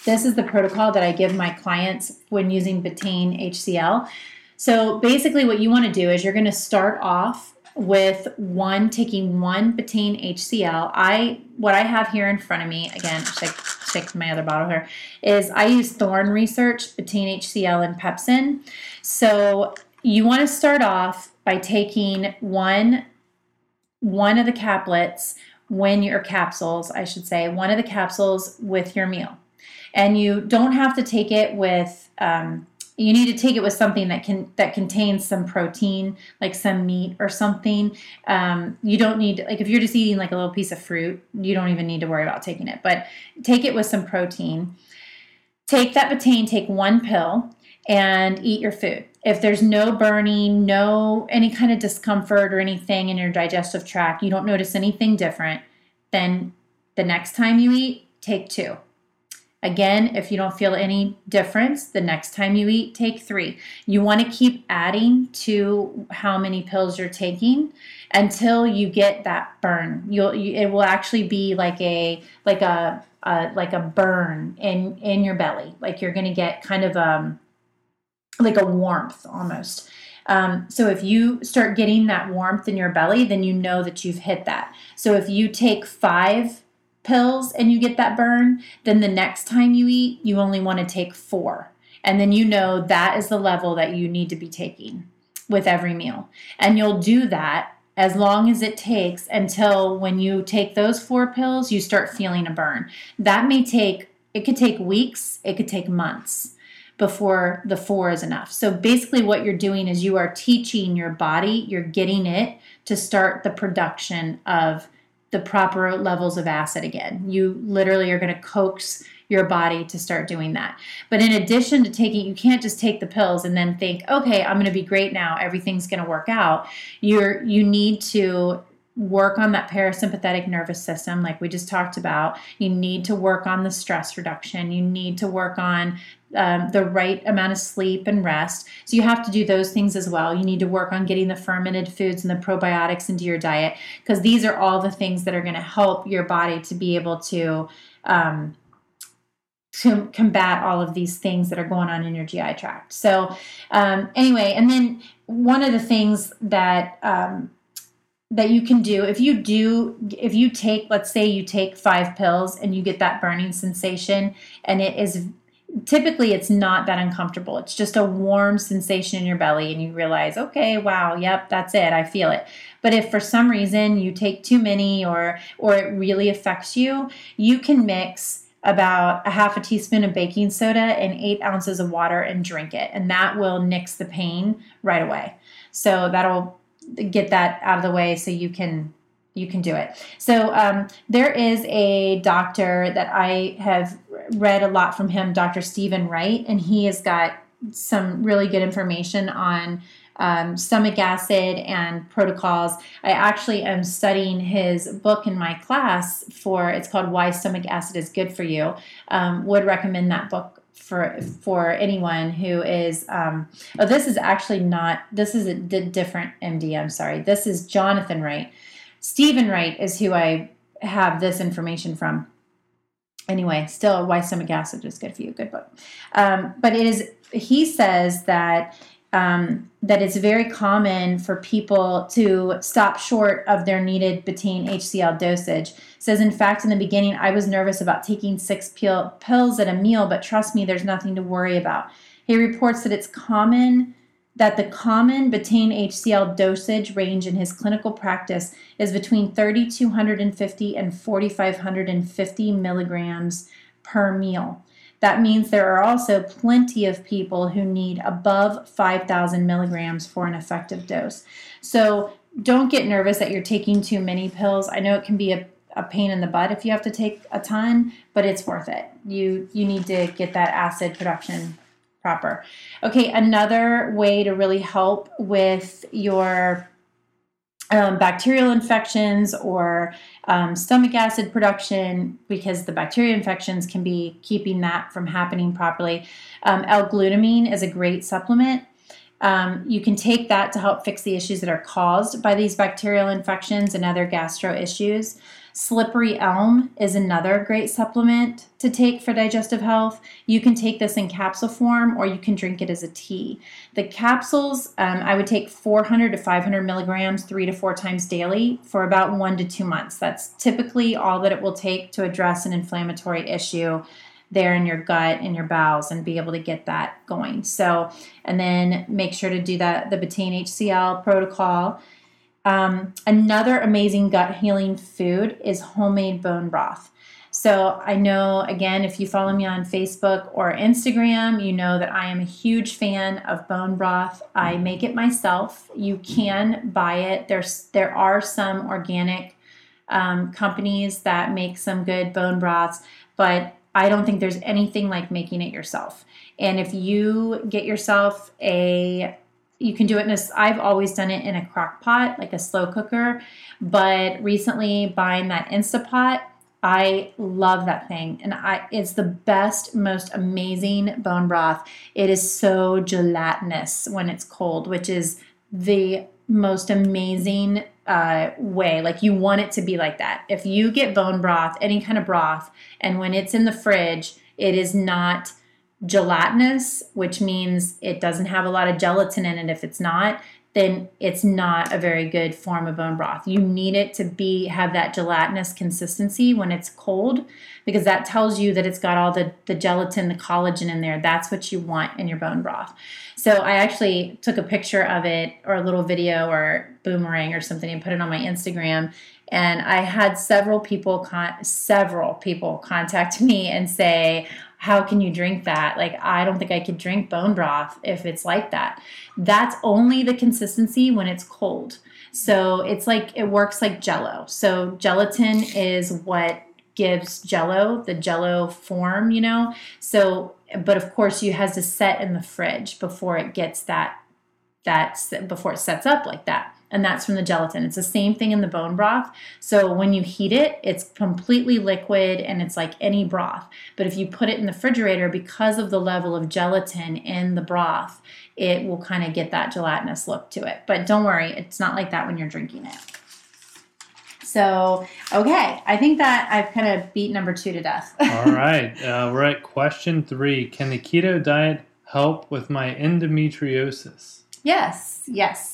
this is the protocol that I give my clients when using betaine HCl. So basically, what you want to do is you're going to start off with one taking one betaine HCl. I what I have here in front of me again, check my other bottle here is I use Thorne Research betaine HCl and pepsin. So you want to start off by taking one one of the caplets when your capsules, I should say, one of the capsules with your meal. And you don't have to take it with um, you need to take it with something that can that contains some protein like some meat or something. Um, you don't need like if you're just eating like a little piece of fruit you don't even need to worry about taking it but take it with some protein. Take that betaine take one pill and eat your food. If there's no burning no any kind of discomfort or anything in your digestive tract you don't notice anything different then the next time you eat take two Again, if you don't feel any difference, the next time you eat, take three. You want to keep adding to how many pills you're taking until you get that burn. You'll you, it will actually be like a like a, a like a burn in in your belly. Like you're going to get kind of um like a warmth almost. Um, so if you start getting that warmth in your belly, then you know that you've hit that. So if you take five pills and you get that burn, then the next time you eat, you only want to take four. And then you know that is the level that you need to be taking with every meal. And you'll do that as long as it takes until when you take those four pills, you start feeling a burn. That may take, it could take weeks, it could take months before the four is enough. So basically, what you're doing is you are teaching your body, you're getting it to start the production of the proper levels of acid again. You literally are going to coax your body to start doing that. But in addition to taking, you can't just take the pills and then think, okay, I'm going to be great now. Everything's going to work out. You're you need to work on that parasympathetic nervous system like we just talked about you need to work on the stress reduction you need to work on um, the right amount of sleep and rest so you have to do those things as well you need to work on getting the fermented foods and the probiotics into your diet because these are all the things that are going to help your body to be able to um, to combat all of these things that are going on in your GI tract. So, um, anyway, and then one of the things that um, that you can do if you do if you take let's say you take five pills and you get that burning sensation and it is typically it's not that uncomfortable it's just a warm sensation in your belly and you realize okay wow yep that's it i feel it but if for some reason you take too many or or it really affects you you can mix about a half a teaspoon of baking soda and eight ounces of water and drink it. And that will nix the pain right away. So that'll get that out of the way so you can you can do it. So um, there is a doctor that I have read a lot from him, Dr. Stephen Wright, and he has got some really good information on um, stomach acid and protocols. I actually am studying his book in my class for it's called Why Stomach Acid is Good for You. Um, would recommend that book for for anyone who is um, oh this is actually not this is a different MD. I'm sorry. This is Jonathan Wright. Stephen Wright is who I have this information from anyway, still why stomach acid is good for you. Good book. Um, but it is he says that um, that it's very common for people to stop short of their needed betaine HCl dosage. says, in fact, in the beginning, I was nervous about taking six pill- pills at a meal, but trust me, there's nothing to worry about. He reports that it's common that the common betaine HCl dosage range in his clinical practice is between 3,250 and 4,550 milligrams per meal. That means there are also plenty of people who need above 5,000 milligrams for an effective dose. So don't get nervous that you're taking too many pills. I know it can be a, a pain in the butt if you have to take a ton, but it's worth it. You you need to get that acid production proper. Okay, another way to really help with your um, bacterial infections or um, stomach acid production because the bacteria infections can be keeping that from happening properly. Um, L-glutamine is a great supplement. Um, you can take that to help fix the issues that are caused by these bacterial infections and other gastro issues. Slippery elm is another great supplement to take for digestive health. You can take this in capsule form or you can drink it as a tea. The capsules, um, I would take 400 to 500 milligrams three to four times daily for about one to two months. That's typically all that it will take to address an inflammatory issue there in your gut and your bowels and be able to get that going. So, and then make sure to do that the betaine HCl protocol um, another amazing gut healing food is homemade bone broth. So I know, again, if you follow me on Facebook or Instagram, you know that I am a huge fan of bone broth. I make it myself. You can buy it. There's there are some organic um, companies that make some good bone broths, but I don't think there's anything like making it yourself. And if you get yourself a you can do it in a i've always done it in a crock pot like a slow cooker but recently buying that instapot i love that thing and i it's the best most amazing bone broth. It is so gelatinous when it's cold which is the most amazing uh, way like you want it to be like that. If you get bone broth any kind of broth and when it's in the fridge it is not gelatinous, which means it doesn't have a lot of gelatin in it if it's not, then it's not a very good form of bone broth. You need it to be have that gelatinous consistency when it's cold because that tells you that it's got all the, the gelatin, the collagen in there. That's what you want in your bone broth. So I actually took a picture of it or a little video or boomerang or something and put it on my Instagram. And I had several people con- several people contact me and say, how can you drink that? Like, I don't think I could drink bone broth if it's like that. That's only the consistency when it's cold. So it's like, it works like jello. So gelatin is what gives jello the jello form, you know? So, but of course, you has to set in the fridge before it gets that, that, before it sets up like that and that's from the gelatin. It's the same thing in the bone broth. So when you heat it, it's completely liquid and it's like any broth. But if you put it in the refrigerator, because of the level of gelatin in the broth, it will kind of get that gelatinous look to it. But don't worry, it's not like that when you're drinking it. So, okay, I think that I've kind of beat number two to death. [LAUGHS] All right, uh, we're at question three. Can the keto diet help with my endometriosis? Yes, yes.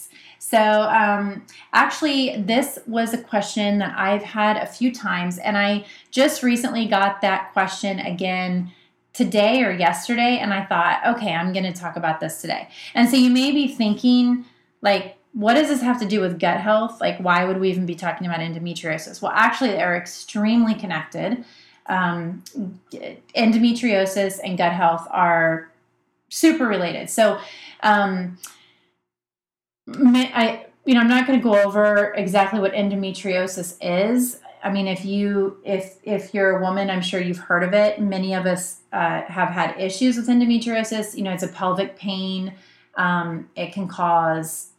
So, um, actually, this was a question that I've had a few times, and I just recently got that question again today or yesterday, and I thought, okay, I'm going to talk about this today. And so, you may be thinking, like, what does this have to do with gut health? Like, why would we even be talking about endometriosis? Well, actually, they're extremely connected. Um, endometriosis and gut health are super related. So, um, I you know I'm not going to go over exactly what endometriosis is. I mean, if you if if you're a woman, I'm sure you've heard of it. Many of us uh, have had issues with endometriosis. You know, it's a pelvic pain. Um, it can cause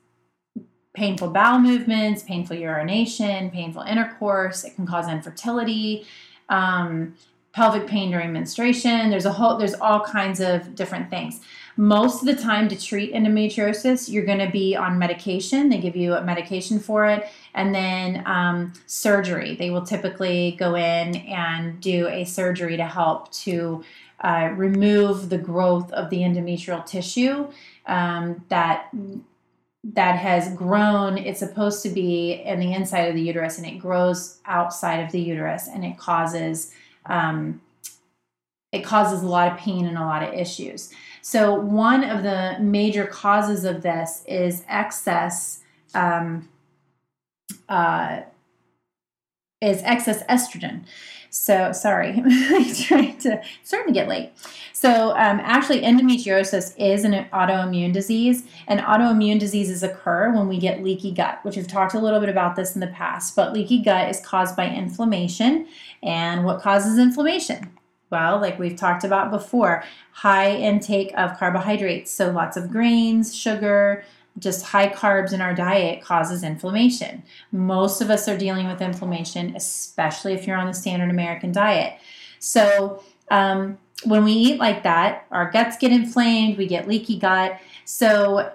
painful bowel movements, painful urination, painful intercourse. It can cause infertility, um, pelvic pain during menstruation. There's a whole there's all kinds of different things. Most of the time, to treat endometriosis, you're going to be on medication. They give you a medication for it, and then um, surgery. They will typically go in and do a surgery to help to uh, remove the growth of the endometrial tissue um, that that has grown. It's supposed to be in the inside of the uterus, and it grows outside of the uterus, and it causes um, it causes a lot of pain and a lot of issues. So, one of the major causes of this is excess. Um, uh, is excess estrogen. So sorry, [LAUGHS] I'm trying to starting to get late. So um, actually, endometriosis is an autoimmune disease, and autoimmune diseases occur when we get leaky gut, which we've talked a little bit about this in the past. But leaky gut is caused by inflammation, and what causes inflammation? Well, like we've talked about before, high intake of carbohydrates. So lots of grains, sugar, just high carbs in our diet causes inflammation. Most of us are dealing with inflammation, especially if you're on the standard American diet. So, um, when we eat like that, our guts get inflamed, we get leaky gut. So,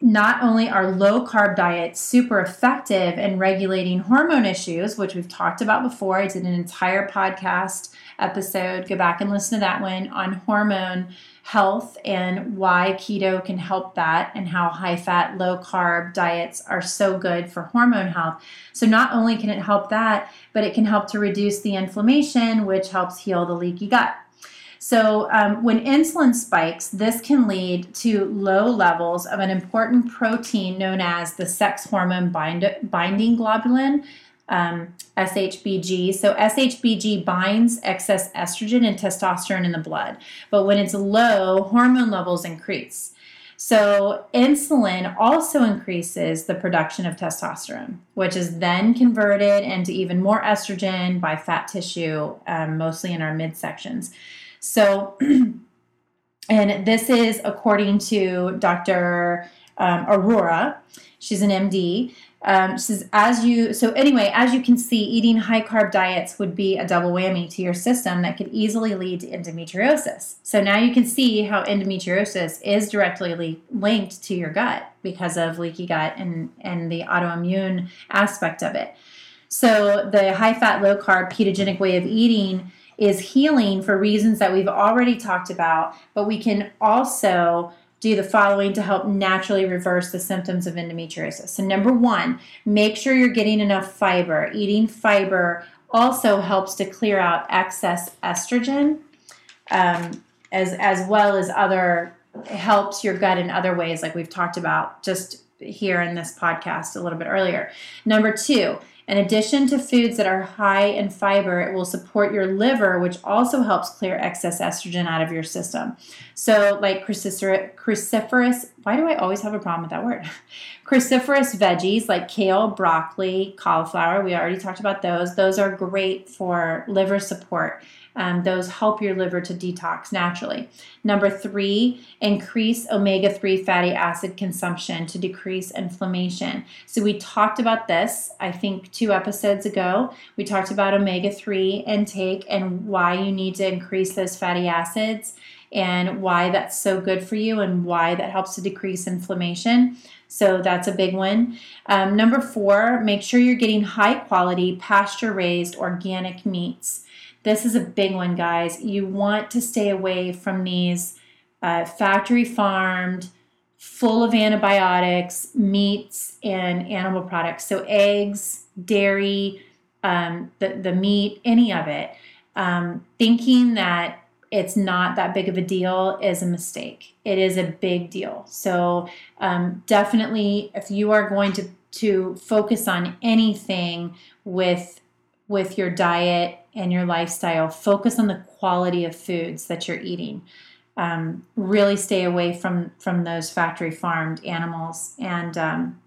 not only are low carb diets super effective in regulating hormone issues, which we've talked about before, I did an entire podcast episode. Go back and listen to that one on hormone health and why keto can help that, and how high fat, low carb diets are so good for hormone health. So, not only can it help that, but it can help to reduce the inflammation, which helps heal the leaky gut. So, um, when insulin spikes, this can lead to low levels of an important protein known as the sex hormone bind- binding globulin, um, SHBG. So, SHBG binds excess estrogen and testosterone in the blood, but when it's low, hormone levels increase. So, insulin also increases the production of testosterone, which is then converted into even more estrogen by fat tissue, um, mostly in our midsections. So, [CLEARS THROAT] and this is according to Dr. Um, Arora. She's an MD. Um, says as you so anyway, as you can see, eating high carb diets would be a double whammy to your system that could easily lead to endometriosis. So now you can see how endometriosis is directly linked to your gut because of leaky gut and and the autoimmune aspect of it. So the high fat, low carb, ketogenic way of eating is healing for reasons that we've already talked about, but we can also do the following to help naturally reverse the symptoms of endometriosis. So, number one, make sure you're getting enough fiber. Eating fiber also helps to clear out excess estrogen, um, as as well as other helps your gut in other ways, like we've talked about just here in this podcast a little bit earlier. Number two, in addition to foods that are high in fiber, it will support your liver, which also helps clear excess estrogen out of your system. So, like cruciferous, why do I always have a problem with that word? [LAUGHS] cruciferous veggies like kale, broccoli, cauliflower, we already talked about those. Those are great for liver support. Um, those help your liver to detox naturally. Number three, increase omega 3 fatty acid consumption to decrease inflammation. So, we talked about this, I think, two episodes ago. We talked about omega 3 intake and why you need to increase those fatty acids and why that's so good for you and why that helps to decrease inflammation. So that's a big one. Um, number four, make sure you're getting high quality, pasture raised organic meats. This is a big one, guys. You want to stay away from these uh, factory farmed, full of antibiotics, meats, and animal products. So, eggs, dairy, um, the, the meat, any of it. Um, thinking that it's not that big of a deal is a mistake. It is a big deal. So, um, definitely, if you are going to, to focus on anything with with your diet and your lifestyle. Focus on the quality of foods that you're eating. Um, really stay away from from those factory farmed animals and um,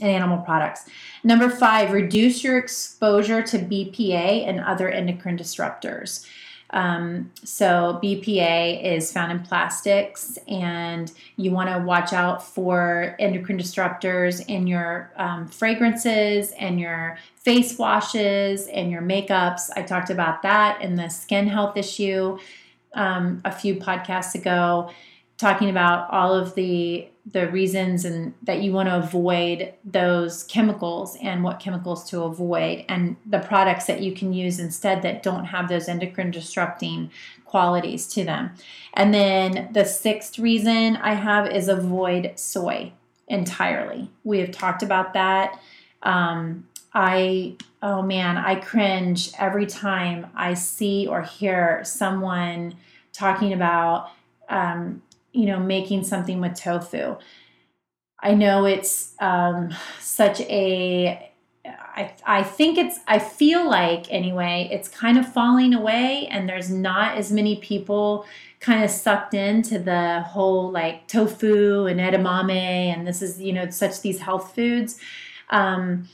and animal products. Number five, reduce your exposure to BPA and other endocrine disruptors. Um, so BPA is found in plastics, and you want to watch out for endocrine disruptors in your um, fragrances and your face washes and your makeups. I talked about that in the skin health issue um, a few podcasts ago, talking about all of the the reasons and that you want to avoid those chemicals and what chemicals to avoid and the products that you can use instead that don't have those endocrine disrupting qualities to them. And then the sixth reason I have is avoid soy entirely. We have talked about that. Um, I, oh man, I cringe every time I see or hear someone talking about um, you know, making something with tofu. I know it's um, such a I, I think it's I feel like anyway it's kind of falling away and there's not as many people kind of sucked into the whole like tofu and edamame and this is you know such these health foods um,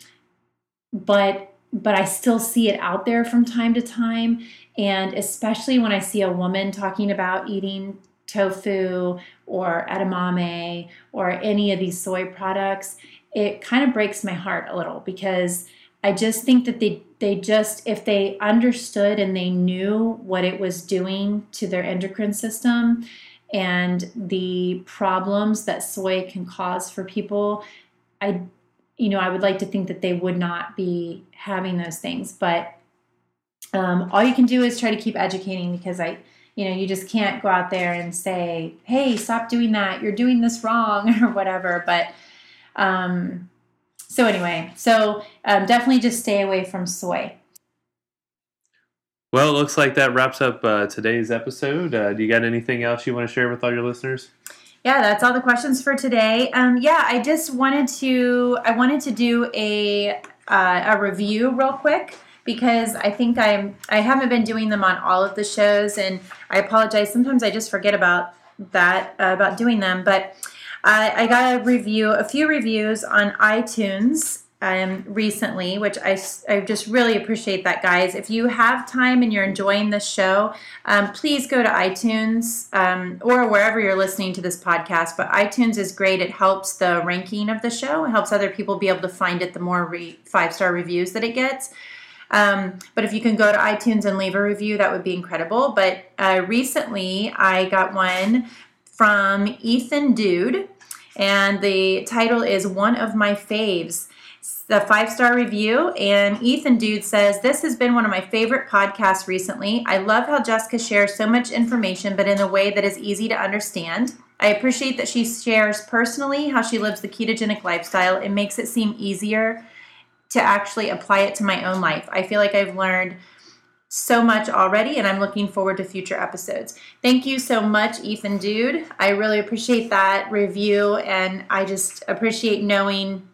but but I still see it out there from time to time and especially when I see a woman talking about eating tofu or edamame or any of these soy products, it kind of breaks my heart a little because I just think that they they just if they understood and they knew what it was doing to their endocrine system and the problems that soy can cause for people, I you know, I would like to think that they would not be having those things, but um, all you can do is try to keep educating because I you know you just can't go out there and say hey stop doing that. You're doing this wrong [LAUGHS] or whatever but um so anyway so um, definitely just stay away from soy. Well it looks like that wraps up uh, today's episode. Uh, do you got anything else you want to share with all your listeners? Yeah that's all the questions for today. Um, yeah i just wanted to i wanted to do a uh, a review real quick because I think I'm I haven't been doing them on all of the shows, and I apologize. Sometimes I just forget about that uh, about doing them, but I, I got a review, a few reviews on iTunes um, recently, which I, I just really appreciate that, guys. If you have time and you're enjoying this show, um, please go to iTunes um, or wherever you're listening to this podcast. But iTunes is great. It helps the ranking of the show, it helps other people be able to find it the more re- five star reviews that it gets. Um, but if you can go to iTunes and leave a review, that would be incredible. But uh, recently, I got one from Ethan Dude, and the title is One of My Faves. the five star review. And Ethan Dude says, This has been one of my favorite podcasts recently. I love how Jessica shares so much information, but in a way that is easy to understand. I appreciate that she shares personally how she lives the ketogenic lifestyle. It makes it seem easier to actually apply it to my own life. I feel like I've learned so much already, and I'm looking forward to future episodes. Thank you so much, Ethan Dude. I really appreciate that review, and I just appreciate knowing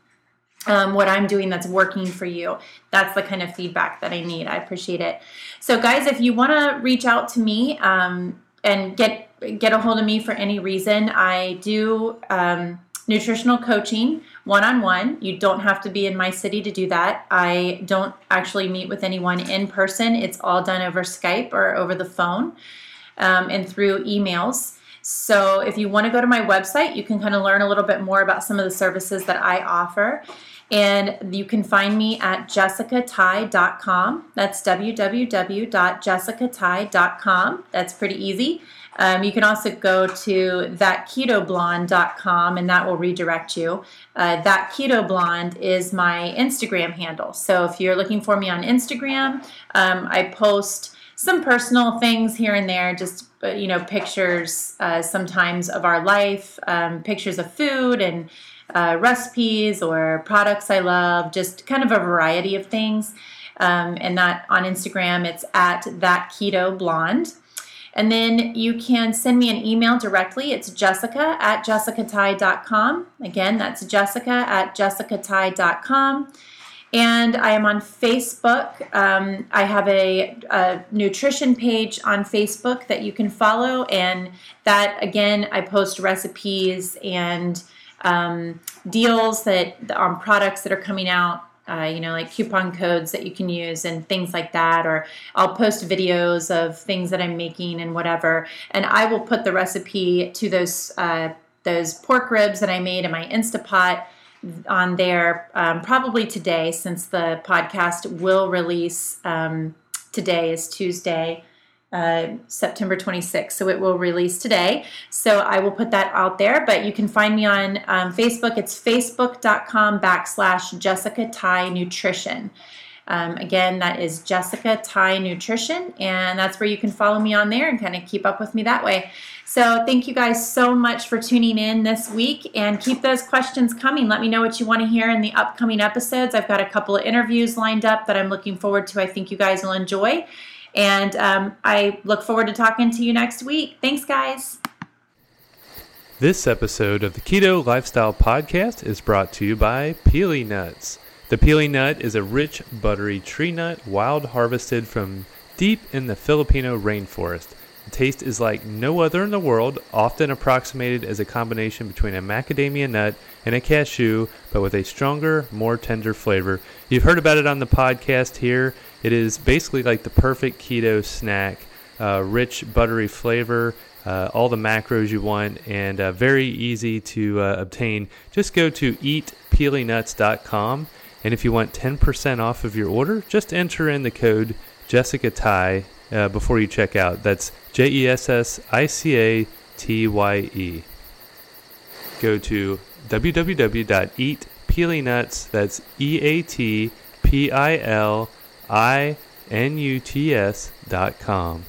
um, what I'm doing that's working for you. That's the kind of feedback that I need. I appreciate it. So, guys, if you want to reach out to me um, and get get a hold of me for any reason, I do um, nutritional coaching one on one. You don't have to be in my city to do that. I don't actually meet with anyone in person. It's all done over Skype or over the phone um, and through emails. So, if you want to go to my website, you can kind of learn a little bit more about some of the services that I offer. And you can find me at jessicatigh.com. That's www.jessicatigh.com. That's pretty easy. Um, you can also go to thatketoblonde.com and that will redirect you. Uh, that keto blonde is my Instagram handle. So if you're looking for me on Instagram, um, I post some personal things here and there, just uh, you know, pictures uh, sometimes of our life, um, pictures of food and uh, recipes or products I love, just kind of a variety of things. Um, and that on Instagram, it's at that keto blonde. And then you can send me an email directly. It's jessica at jessicatye.com. Again, that's jessica at jessicatye.com. And I am on Facebook. Um, I have a, a, nutrition page on Facebook that you can follow. And that, again, I post recipes and um, deals that on products that are coming out. Uh, you know, like coupon codes that you can use and things like that. Or I'll post videos of things that I'm making and whatever. And I will put the recipe to those uh, those pork ribs that I made in my Instapot on there um, probably today, since the podcast will release. Um, today is Tuesday. Uh, September 26th. So it will release today. So I will put that out there. But you can find me on um, Facebook. It's facebook.com backslash Jessica Tye Nutrition. Um, again, that is Jessica Tye Nutrition, and that's where you can follow me on there and kind of keep up with me that way. So, thank you guys so much for tuning in this week and keep those questions coming. Let me know what you want to hear in the upcoming episodes. I've got a couple of interviews lined up that I'm looking forward to. I think you guys will enjoy. And um, I look forward to talking to you next week. Thanks, guys. This episode of the Keto Lifestyle Podcast is brought to you by Pili Nuts. The Pili Nut is a rich, buttery tree nut wild harvested from deep in the Filipino rainforest. The taste is like no other in the world, often approximated as a combination between a macadamia nut and a cashew, but with a stronger, more tender flavor. You've heard about it on the podcast here. It is basically like the perfect keto snack. Uh, rich, buttery flavor, uh, all the macros you want, and uh, very easy to uh, obtain. Just go to eatpilinuts.com, and if you want 10% off of your order, just enter in the code Jessica Tye uh, before you check out. That's J E S S I C A T Y E. Go to www.eatpilinuts. That's E A T P I L I N U T S dot com.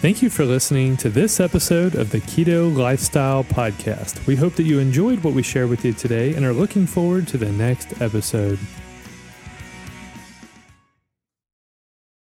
Thank you for listening to this episode of the Keto Lifestyle Podcast. We hope that you enjoyed what we shared with you today and are looking forward to the next episode.